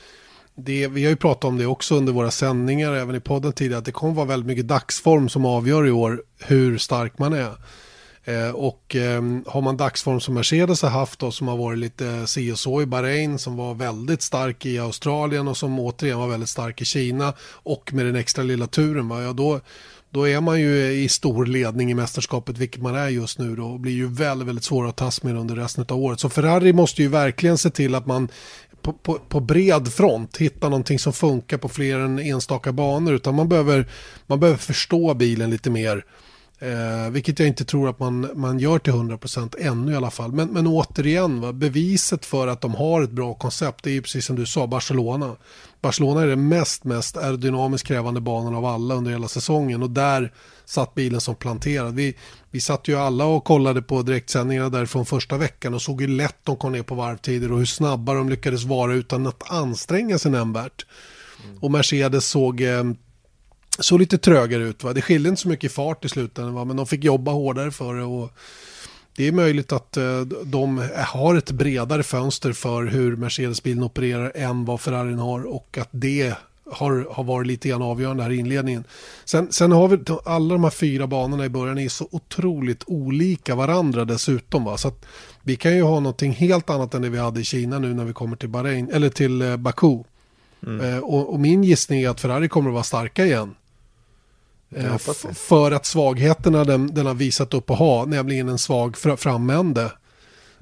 det, vi har ju pratat om det också under våra sändningar, även i podden tidigare, att det kommer vara väldigt mycket dagsform som avgör i år hur stark man är. Eh, och eh, har man dagsform som Mercedes har haft och som har varit lite si och så i Bahrain, som var väldigt stark i Australien och som återigen var väldigt stark i Kina och med den extra lilla turen, va? Ja, då, då är man ju i stor ledning i mästerskapet, vilket man är just nu då, och blir ju väldigt, väldigt svår att tas med under resten av året. Så Ferrari måste ju verkligen se till att man på, på, på, bred front hitta någonting som funkar på fler än enstaka banor, utan man behöver, man behöver förstå bilen lite mer. Eh, vilket jag inte tror att man, man gör till 100% ännu i alla fall. Men, men återigen, va, beviset för att de har ett bra koncept det är ju precis som du sa, Barcelona. Barcelona är den mest, mest aerodynamiskt krävande banan av alla under hela säsongen och där satt bilen som planterad. Vi, vi satt ju alla och kollade på direktsändningarna därifrån första veckan och såg hur lätt de kom ner på varvtider och hur snabba de lyckades vara utan att anstränga sig nämnvärt. Mm. Och Mercedes såg eh, såg lite trögare ut. Va? Det skilde inte så mycket i fart i slutändan, va? men de fick jobba hårdare för det. Och det är möjligt att eh, de har ett bredare fönster för hur Mercedes-bilen opererar än vad Ferrarin har och att det har, har varit lite grann avgörande här i inledningen. Sen, sen har vi alla de här fyra banorna i början är så otroligt olika varandra dessutom. Va? Så att vi kan ju ha någonting helt annat än det vi hade i Kina nu när vi kommer till Bahrain, eller till eh, Baku. Mm. Eh, och, och, min gissning är att Ferrari kommer att vara starka igen. Eh, för att svagheterna den, den har visat upp att ha, nämligen en svag framände,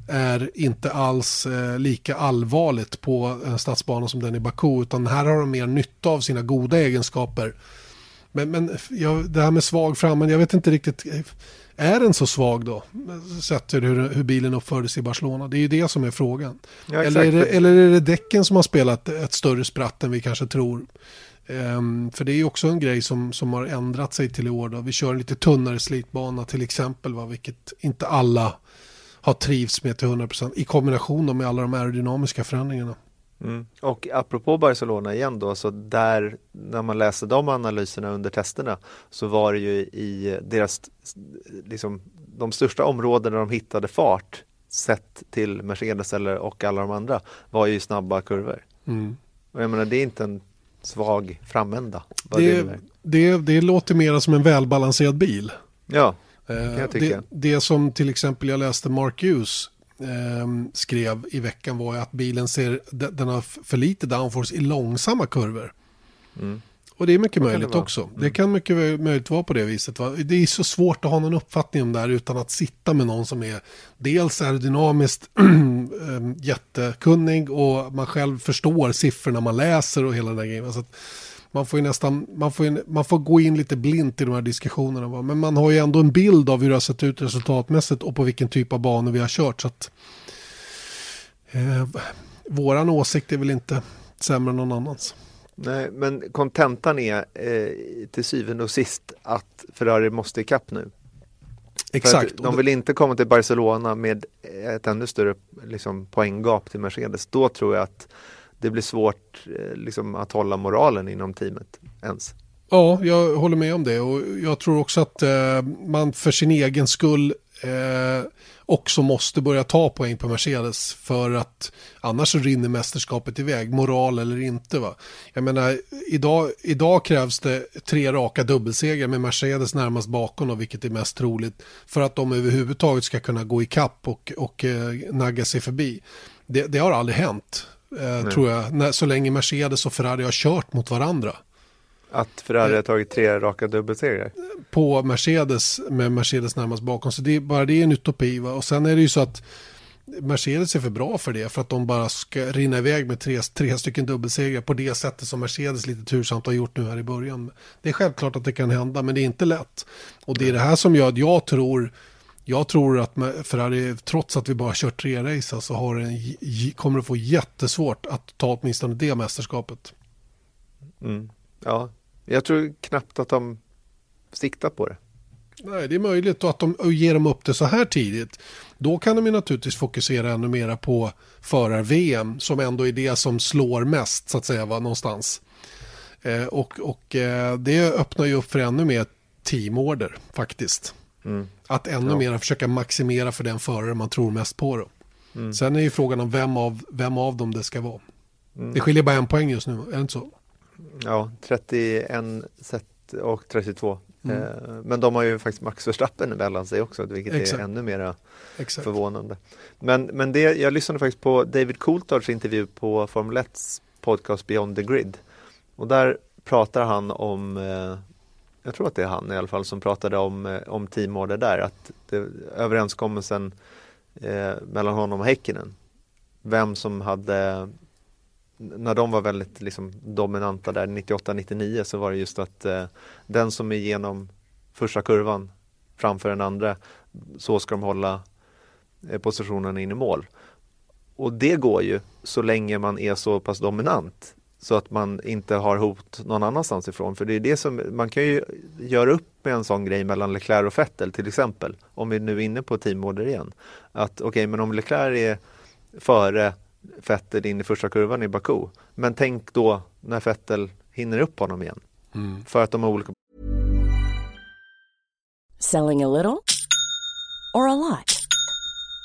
är inte alls eh, lika allvarligt på en stadsbana som den i Baku. Utan här har de mer nytta av sina goda egenskaper. Men, men ja, det här med svag framände, jag vet inte riktigt. Är den så svag då? Sett till hur, hur bilen uppfördes i Barcelona. Det är ju det som är frågan. Ja, eller, är det, eller är det däcken som har spelat ett större spratt än vi kanske tror? Um, för det är ju också en grej som, som har ändrat sig till i år. Då. Vi kör en lite tunnare slitbana till exempel, va? vilket inte alla har trivs med till 100% i kombination med alla de aerodynamiska förändringarna. Mm. Och apropå Barcelona igen då, så där när man läser de analyserna under testerna så var det ju i deras, liksom de största områdena de hittade fart sett till Mercedes eller och alla de andra var ju snabba kurvor. Mm. Och jag menar det är inte en svag framända. Det, det, det, det låter mer som en välbalanserad bil. Ja, det kan jag tycka. Det, det som till exempel jag läste Mark Hughes eh, skrev i veckan var att bilen ser, den har för lite downforce i långsamma kurvor. Mm. Och det är mycket möjligt det också. Mm. Det kan mycket möjligt vara på det viset. Va? Det är så svårt att ha någon uppfattning om det här utan att sitta med någon som är dels aerodynamiskt <clears throat> ehm, jättekunnig och man själv förstår siffrorna man läser och hela den där grejen. Så man får ju nästan, man får, man får gå in lite blint i de här diskussionerna. Va? Men man har ju ändå en bild av hur det har sett ut resultatmässigt och på vilken typ av banor vi har kört. Så att, eh, våran åsikt är väl inte sämre än någon annans. Nej, men kontentan är eh, till syvende och sist att Ferrari måste ikapp nu. Exakt. de vill inte komma till Barcelona med ett ännu större liksom, poänggap till Mercedes. Då tror jag att det blir svårt eh, liksom, att hålla moralen inom teamet ens. Ja, jag håller med om det och jag tror också att eh, man för sin egen skull eh, också måste börja ta poäng på Mercedes för att annars så rinner mästerskapet iväg, moral eller inte. Va? Jag menar, idag, idag krävs det tre raka dubbelsegrar med Mercedes närmast bakom och vilket är mest troligt för att de överhuvudtaget ska kunna gå i kapp och, och eh, nagga sig förbi. Det, det har aldrig hänt, eh, tror jag, när, så länge Mercedes och Ferrari har kört mot varandra. Att Ferrari har tagit tre raka dubbelsegrar? På Mercedes med Mercedes närmast bakom. Så det är, bara det är en utopi. Va? Och sen är det ju så att Mercedes är för bra för det. För att de bara ska rinna iväg med tre, tre stycken dubbelsegrar på det sättet som Mercedes lite tursamt har gjort nu här i början. Det är självklart att det kan hända men det är inte lätt. Och det är det här som gör att jag tror jag tror att Ferrari, trots att vi bara kört tre race, så har en, kommer att få jättesvårt att ta åtminstone det mästerskapet. Mm. Ja, jag tror knappt att de siktar på det. Nej, det är möjligt och att de ger dem upp det så här tidigt. Då kan de ju naturligtvis fokusera ännu mera på förar-VM som ändå är det som slår mest så att säga va, någonstans. Eh, och och eh, det öppnar ju upp för ännu mer teamorder faktiskt. Mm. Att ännu ja. mer försöka maximera för den förare man tror mest på. Då. Mm. Sen är ju frågan om vem av, vem av dem det ska vara. Mm. Det skiljer bara en poäng just nu, är det inte så? Ja, 31 set och 32. Mm. Eh, men de har ju faktiskt Max Verstappen mellan sig också, vilket Exakt. är ännu mer förvånande. Men, men det, jag lyssnade faktiskt på David Coulthards intervju på Formel 1 podcast Beyond the Grid. Och där pratar han om, eh, jag tror att det är han i alla fall, som pratade om, eh, om teamorder där, att det, överenskommelsen eh, mellan honom och Häkkinen, vem som hade när de var väldigt liksom, dominanta där 98-99 så var det just att eh, den som är igenom första kurvan framför den andra, så ska de hålla eh, positionen in i mål. Och det går ju så länge man är så pass dominant så att man inte har hot någon annanstans ifrån. För det är det som, man kan ju göra upp med en sån grej mellan Leclerc och Vettel till exempel. Om vi nu är inne på teamorder igen. Att okej, okay, men om Leclerc är före Fettel in i första kurvan i Baku. Men tänk då när Fettel hinner upp honom igen. För att de har olika Selling a little or a lot?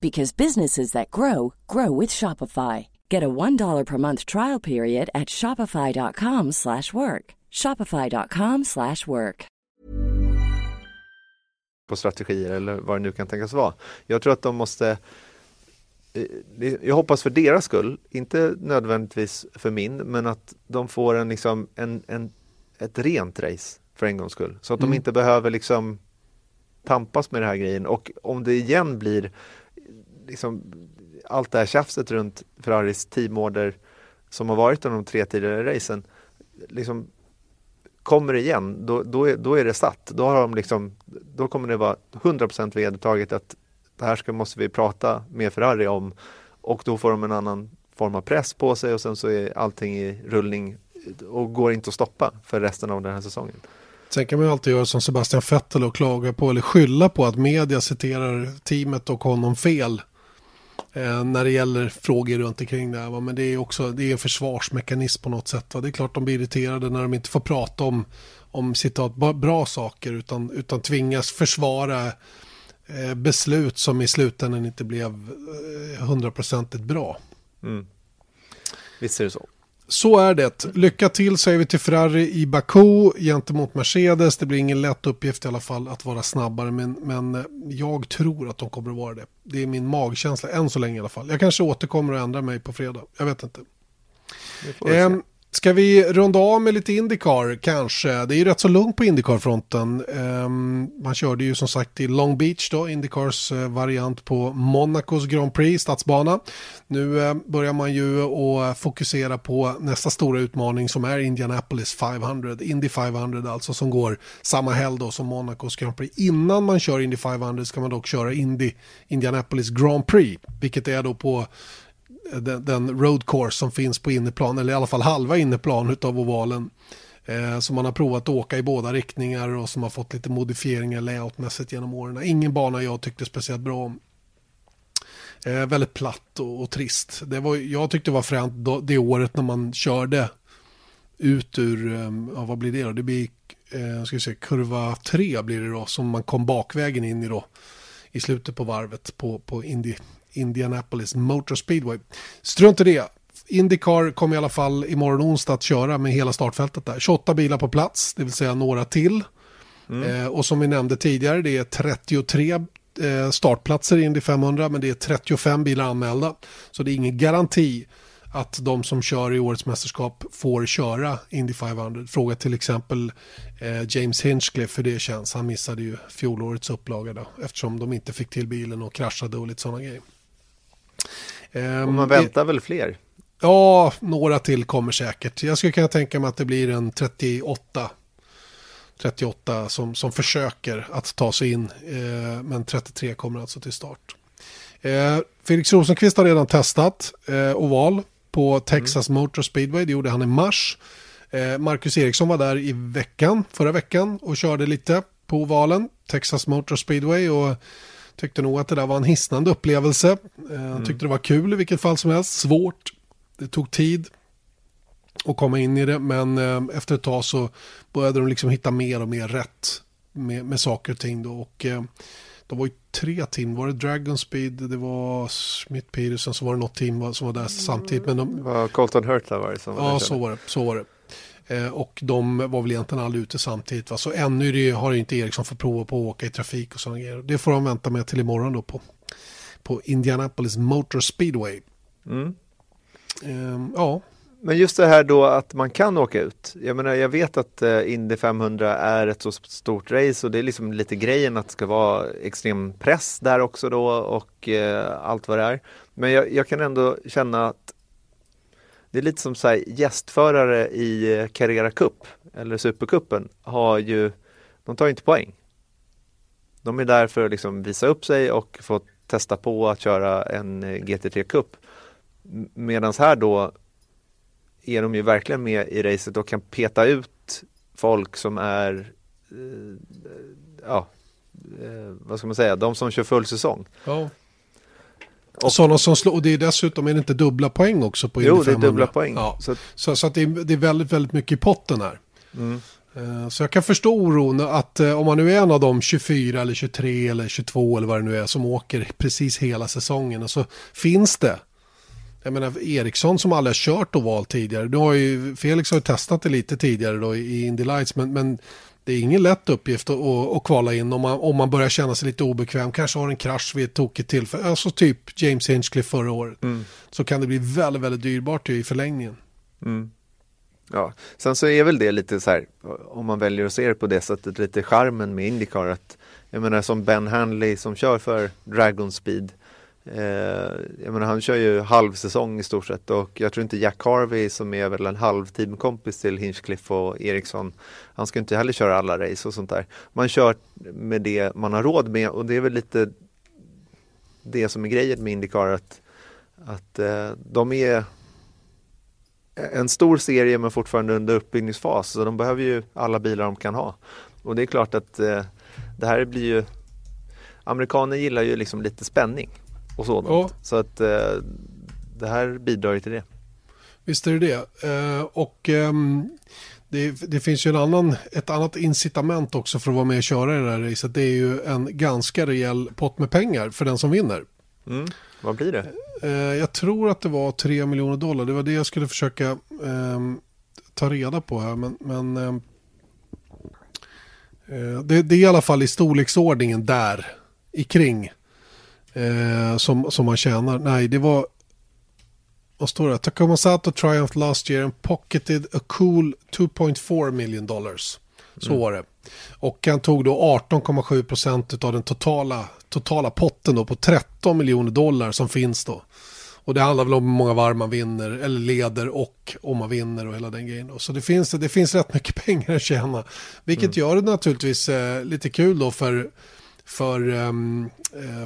because businesses that grow grow with Shopify. Get a $1 per month trial period at shopify.com/work. shopify.com/work. på strategier eller vad det nu kan tänkas vara. Jag tror att de måste eh, jag hoppas för deras skull, inte nödvändigtvis för min, men att de får en, liksom, en, en, ett rent race för en gångs skull. Så att de inte behöver liksom tampas med den här grejen och om det igen blir liksom, allt det här tjafset runt Ferraris teamorder som har varit under de tre tidigare racen, liksom, kommer det igen, då, då, är, då är det satt. Då, har de liksom, då kommer det vara 100% vedertaget att det här ska, måste vi prata med Ferrari om och då får de en annan form av press på sig och sen så är allting i rullning och går inte att stoppa för resten av den här säsongen. Sen kan man ju alltid göra som Sebastian Vettel och klaga på eller skylla på att media citerar teamet och honom fel. Eh, när det gäller frågor runt omkring det här. va. Men det är också det är en försvarsmekanism på något sätt. Va? Det är klart de blir irriterade när de inte får prata om, om citat, bra saker utan, utan tvingas försvara eh, beslut som i slutändan inte blev eh, hundraprocentigt bra. Mm. Visst är det så. Så är det. Lycka till säger vi till Ferrari i Baku gentemot Mercedes. Det blir ingen lätt uppgift i alla fall att vara snabbare. Men, men eh, jag tror att de kommer att vara det. Det är min magkänsla än så länge i alla fall. Jag kanske återkommer och ändrar mig på fredag. Jag vet inte. Det ska vi runda av med lite Indycar kanske? Det är ju rätt så lugnt på Indycar-fronten. Ehm, man körde ju som sagt i Long Beach då, Indycars eh, variant på Monacos Grand Prix, stadsbana. Nu eh, börjar man ju att fokusera på nästa stora utmaning som är Indianapolis 500, Indy 500 alltså som går samma helg då som Monacos Grand Prix. Innan man kör Indy 500 ska man dock köra Indy Indianapolis Grand Prix, vilket är då på den, den road course som finns på inneplan, eller i alla fall halva inneplan utav ovalen. Eh, som man har provat att åka i båda riktningar och som har fått lite modifieringar layoutmässigt genom åren. Ingen bana jag tyckte speciellt bra om. Eh, väldigt platt och, och trist. Det var, jag tyckte det var fränt då, det året när man körde ut ur, eh, ja, vad blir det då? Det blir, eh, ska vi se, kurva 3 blir det då, som man kom bakvägen in i då i slutet på varvet på, på Indy, Indianapolis Motor Speedway. Strunt i det. Indycar kommer i alla fall imorgon onsdag att köra med hela startfältet där. 28 bilar på plats, det vill säga några till. Eh, och som vi nämnde tidigare, det är 33 eh, startplatser i Indy 500, men det är 35 bilar anmälda. Så det är ingen garanti att de som kör i årets mästerskap får köra Indy 500. Fråga till exempel eh, James Hinchcliffe hur det känns. Han missade ju fjolårets upplaga då, eftersom de inte fick till bilen och kraschade och lite sådana grejer. Ehm, Och man det- väntar väl fler? Ja, några till kommer säkert. Jag skulle kunna tänka mig att det blir en 38 38 som, som försöker att ta sig in. Eh, men 33 kommer alltså till start. Eh, Felix Rosenqvist har redan testat eh, oval på Texas Motor Speedway. Det gjorde han i mars. Eh, Marcus Eriksson var där i veckan, förra veckan och körde lite på ovalen. Texas Motor Speedway och tyckte nog att det där var en hisnande upplevelse. Eh, Tyckte det var kul i vilket fall som helst. Svårt. Det tog tid att komma in i det men eh, efter ett tag så började de liksom hitta mer och mer rätt med, med saker och ting då och eh, de var ju tre team, var det Dragon Speed, det var Smith Peterson, så var det något team som var där samtidigt men de, Det var Colton Hurta var det som var Ja, så var det. Så var det. Eh, och de var väl egentligen aldrig ute samtidigt. Va? Så ännu det, har inte Eriksson fått prova på att åka i trafik och sådana grejer. Det får de vänta med till imorgon då på, på Indianapolis Motor Speedway. Mm. Eh, ja, Men just det här då att man kan åka ut. Jag menar, jag vet att eh, Indy 500 är ett så stort race och det är liksom lite grejen att det ska vara extrem press där också då och eh, allt vad det är. Men jag, jag kan ändå känna att det är lite som så här, gästförare i eh, Carrera Cup eller Supercupen har ju De tar inte poäng. De är där för att liksom visa upp sig och få testa på att köra en eh, GT3 Cup. Medan här då är de ju verkligen med i racet och kan peta ut folk som är eh, ja, eh, vad ska man säga, de som kör full säsong. Ja. Och, Sådana som slår, och det är dessutom är det inte dubbla poäng också på Indy 500? Jo, det är dubbla poäng. Ja. Så, så, så att det, är, det är väldigt, väldigt mycket i potten här. Mm. Eh, så jag kan förstå oron att eh, om man nu är en av de 24 eller 23 eller 22 eller vad det nu är som åker precis hela säsongen och så finns det. Jag menar Eriksson som aldrig har kört oval tidigare. Nu har ju, Felix har ju testat det lite tidigare då i Indy Lights men, men det är ingen lätt uppgift att, att, att kvala in om man, om man börjar känna sig lite obekväm. Kanske har en krasch vid ett tokigt tillfälle. Alltså typ James Hinchcliffe förra året. Mm. Så kan det bli väldigt, väldigt dyrbart i förlängningen. Mm. Ja, sen så är väl det lite så här, om man väljer att se det på det sättet, lite charmen med Indycar. Att, jag menar som Ben Hanley som kör för Dragon Speed. Eh, jag menar han kör ju halvsäsong i stort sett och jag tror inte Jack Harvey som är väl en halvteamkompis till Hinchcliffe och Eriksson. Han ska inte heller köra alla race och sånt där. Man kör med det man har råd med och det är väl lite det som är grejen med Indycar att, att eh, de är en stor serie men fortfarande under uppbyggningsfas så de behöver ju alla bilar de kan ha. Och det är klart att eh, det här blir ju Amerikaner gillar ju liksom lite spänning och sådant. Ja. Så att eh, det här bidrar ju till det. Visst är det det. Eh, och ehm, det, det, finns ju en annan, ett annat incitament också för att vara med och köra i det här racet. Det är ju en ganska rejäl pott med pengar för den som vinner. Mm. Vad blir det? Eh, jag tror att det var 3 miljoner dollar. Det var det jag skulle försöka eh, ta reda på här. Men, men ehm, eh, det, det, är i alla fall i storleksordningen där, i kring, eh, som, som man tjänar. Nej, det var, vad står det? Tacoma Sato Triumph last year and pocketed a cool 2.4 million dollars. Så mm. var det. Och han tog då 18,7 procent av den totala, totala potten då på 13 miljoner dollar som finns då. Och det handlar väl om hur många varv man vinner eller leder och om man vinner och hela den grejen. Då. Så det finns, det finns rätt mycket <laughs> pengar att tjäna. Vilket mm. gör det naturligtvis eh, lite kul då för, för, um,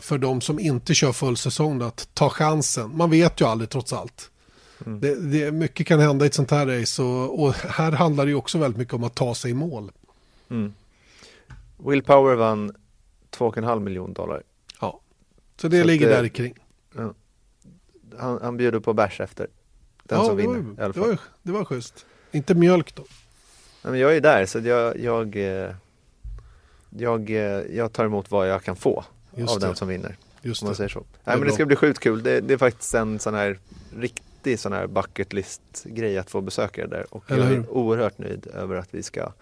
för de som inte kör full säsong då, att ta chansen. Man vet ju aldrig trots allt. Mm. Det, det, mycket kan hända i ett sånt här race och, och, här handlar det ju också väldigt mycket om att ta sig i mål. Mm. Will Power vann 2,5 miljoner dollar. Ja, så det så ligger det, där kring. Ja. Han, han bjuder på bärs efter. Den ja, som vinner var, i alla fall. Det var, det var schysst. Inte mjölk då. Nej, men jag är där så jag, jag, eh, jag, eh, jag tar emot vad jag kan få Just av det. den som vinner. Just om man säger så. Det Nej, men det ska bli sjukt kul. Det, det, är faktiskt en sån här riktig sån här bucket list grej att få besöka det där. Och jag är oerhört nöjd över att vi ska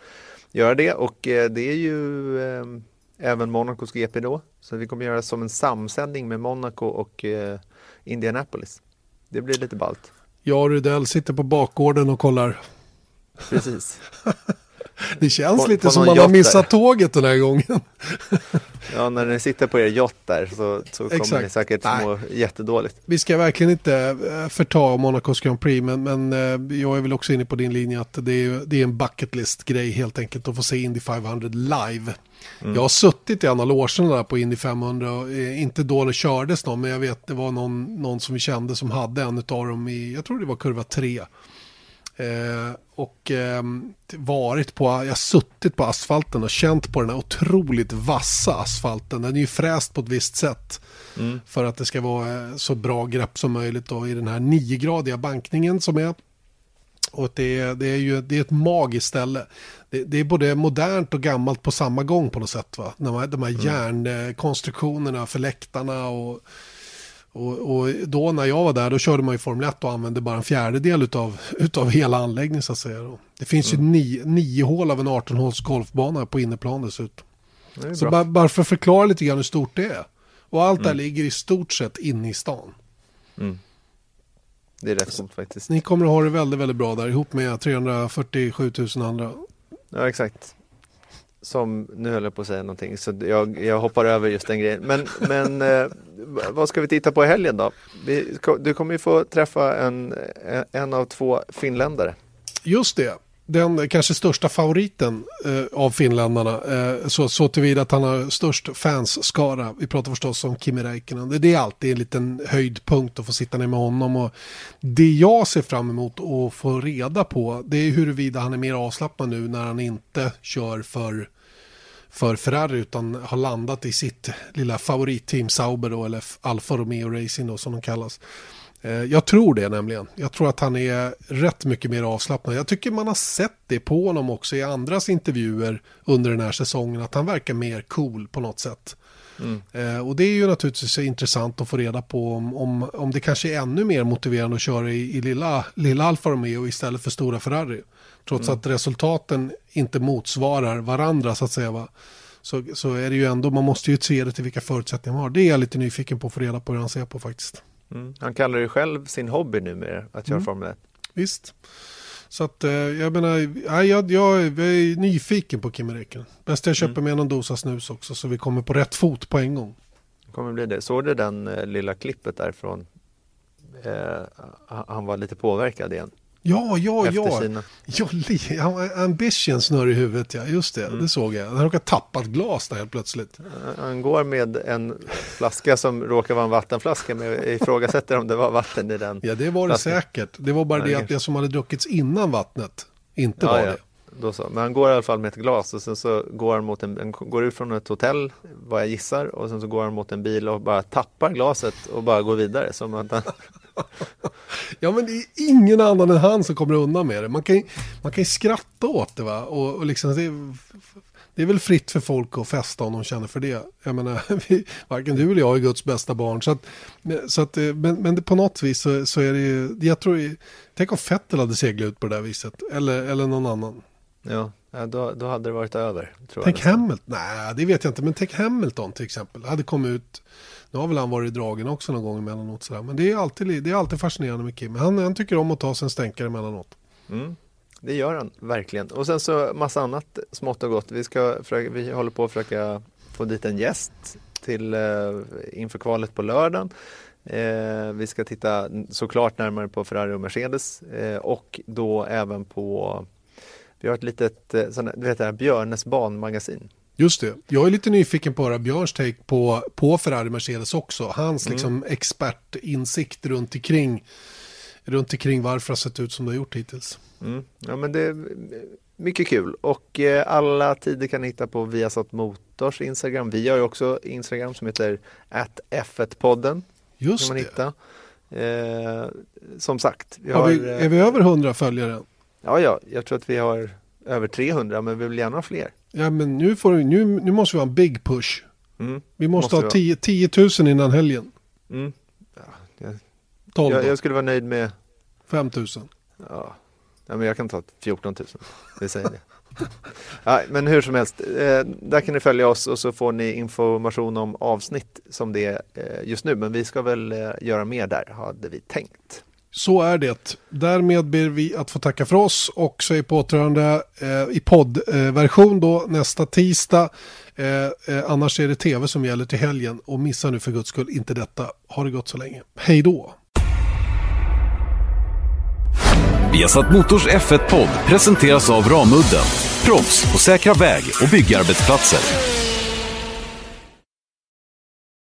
göra det och eh, det är ju eh, även Monacos GP då. Så vi kommer göra som en samsändning med Monaco och eh, Indianapolis. Det blir lite ballt. Jag och Rydell sitter på bakgården och kollar. Precis. <laughs> Det känns på, lite på som man har missat där. tåget den här gången. <laughs> ja, när ni sitter på er yacht där så, så kommer Exakt. ni säkert må jättedåligt. Vi ska verkligen inte eh, förta Monacos Grand Prix, men, men eh, jag är väl också inne på din linje att det är, det är en bucket list-grej helt enkelt att få se Indy 500 live. Mm. Jag har suttit i en av logerna där på Indy 500, och, eh, inte då det kördes någon, men jag vet det var någon, någon som vi kände som hade en av dem i, jag tror det var kurva 3. Eh, och eh, varit på, jag har suttit på asfalten och känt på den här otroligt vassa asfalten. Den är ju fräst på ett visst sätt. Mm. För att det ska vara eh, så bra grepp som möjligt då i den här niogradiga bankningen som är. Och det är, det är ju det är ett magiskt ställe. Det, det, är både modernt och gammalt på samma gång på något sätt. Va? De här, de här mm. järnkonstruktionerna för läktarna och och, och, då när jag var där då körde man ju Formel 1 och använde bara en fjärdedel utav, utav hela anläggningen så att säga. Det finns mm. ju nio, nio hål av en 18-håls golfbana på inneplan dessutom. Så bara, bara för att förklara lite grann hur stort det är. Och allt mm. där ligger i stort sett inne i stan. Mm. Det är rätt coolt faktiskt. Ni kommer att ha det väldigt, väldigt bra där ihop med 347 000 andra. Ja, exakt som, nu höll jag på att säga någonting så jag, jag hoppar över just den grejen. Men, men eh, vad ska vi titta på i helgen då? Vi, du kommer ju få träffa en, eh, en av två finländare. Just det. den kanske största favoriten eh, av finländarna. Eh, så, så tillvida att han har störst fansskara. Vi pratar förstås om Kimi Räikkönen. Det, det är alltid en liten höjdpunkt att få sitta ner med honom. Och det jag ser fram emot att få reda på det är huruvida han är mer avslappnad nu när han inte kör för för Ferrari utan har landat i sitt lilla favoritteam Sauber då, eller Alfa Romeo Racing då som de kallas. Eh, jag tror det nämligen. Jag tror att han är rätt mycket mer avslappnad. Jag tycker man har sett det på honom också i andras intervjuer under den här säsongen. Att han verkar mer cool på något sätt. Mm. Eh, och det är ju naturligtvis intressant att få reda på om, om, om det kanske är ännu mer motiverande att köra i, i lilla, lilla Alfa Romeo istället för stora Ferrari. Trots mm. att resultaten inte motsvarar varandra så att säga. Va? Så, så är det ju ändå, man måste ju se det till vilka förutsättningar man har. Det är jag lite nyfiken på att få reda på hur han ser på faktiskt. Mm. Han kallar det själv sin hobby numera, att köra mm. Formel 1. Visst. Så att eh, jag menar, jag, jag, jag är nyfiken på Kimi Räikkönen. Bäst jag köper mm. med någon dosa snus också så vi kommer på rätt fot på en gång. kommer bli det. Såg du den eh, lilla klippet därifrån? Eh, han var lite påverkad igen. Ja, ja, ja. Sina. ja. Ambition snurr i huvudet, ja. Just det, mm. det såg jag. Han råkar tappa ett glas där helt plötsligt. Han går med en flaska som råkar vara en vattenflaska, men jag ifrågasätter om det var vatten i den. Ja, det var det flaskan. säkert. Det var bara ja, det att det som hade druckits innan vattnet inte ja, var det. Då så. Men han går i alla fall med ett glas och sen så går han mot en, en, går ut från ett hotell, vad jag gissar, och sen så går han mot en bil och bara tappar glaset och bara går vidare. Som att han ja men det är ingen annan än han som kommer undan med det. Man kan ju, man kan skratta åt det va. Och, och liksom, det, är, det är väl fritt för folk att festa om de känner för det. Jag menar, <laughs> vi, varken du eller jag är Guds bästa barn. Så att, så att, men, men på något vis så, så är det ju, jag tror, tänk om Fettel hade seglat ut på det där viset. Eller, eller någon annan. Ja, då, då hade det varit över. tänk Hamilton, nej det vet jag inte, men tänk Hamilton till exempel. Hade kommit ut nu har väl han varit dragen också någon gång emellanåt. Sådär. Men det är, alltid, det är alltid fascinerande med Kim. Han, han tycker om att ta sig en stänkare emellanåt. Mm. Det gör han verkligen. Och sen så massa annat smått och gott. Vi, ska, vi håller på att försöka få dit en gäst till, eh, inför kvalet på lördagen. Eh, vi ska titta såklart närmare på Ferrari och Mercedes eh, och då även på vi har ett litet eh, sån, du vet det här Björnes banmagasin. Just det. Jag är lite nyfiken på att höra Björns take på, på Ferrari Mercedes också. Hans mm. liksom, expertinsikt runt omkring, runt omkring varför det har sett ut som det har gjort hittills. Mm. Ja, men det är mycket kul och eh, alla tider kan ni hitta på Viasat Motors Instagram. Vi har ju också Instagram som heter F1podden. Just man det. Hitta. Eh, som sagt. Vi har, vi, är vi över 100 följare? Ja, ja, jag tror att vi har över 300 men vi vill gärna ha fler. Ja men nu, får, nu, nu måste vi ha en big push. Mm. Vi måste, måste ha 10, 10 000 innan helgen. Mm. Ja, jag, 12 jag, jag, skulle vara nöjd med 5 000. Ja. ja, men jag kan ta 14 000. Vi säger det. <laughs> ja, men hur som helst, eh, där kan ni följa oss och så får ni information om avsnitt som det är eh, just nu. Men vi ska väl eh, göra mer där, hade vi tänkt. Så är det. Därmed ber vi att få tacka för oss och så är på återhörande eh, i poddversion eh, då nästa tisdag. Eh, eh, annars är det tv som gäller till helgen och missa nu för guds skull inte detta. Ha det gott så länge. Hej då! Viasat Motors F1-podd presenteras av Ramudden. Proffs på säkra väg och byggarbetsplatser.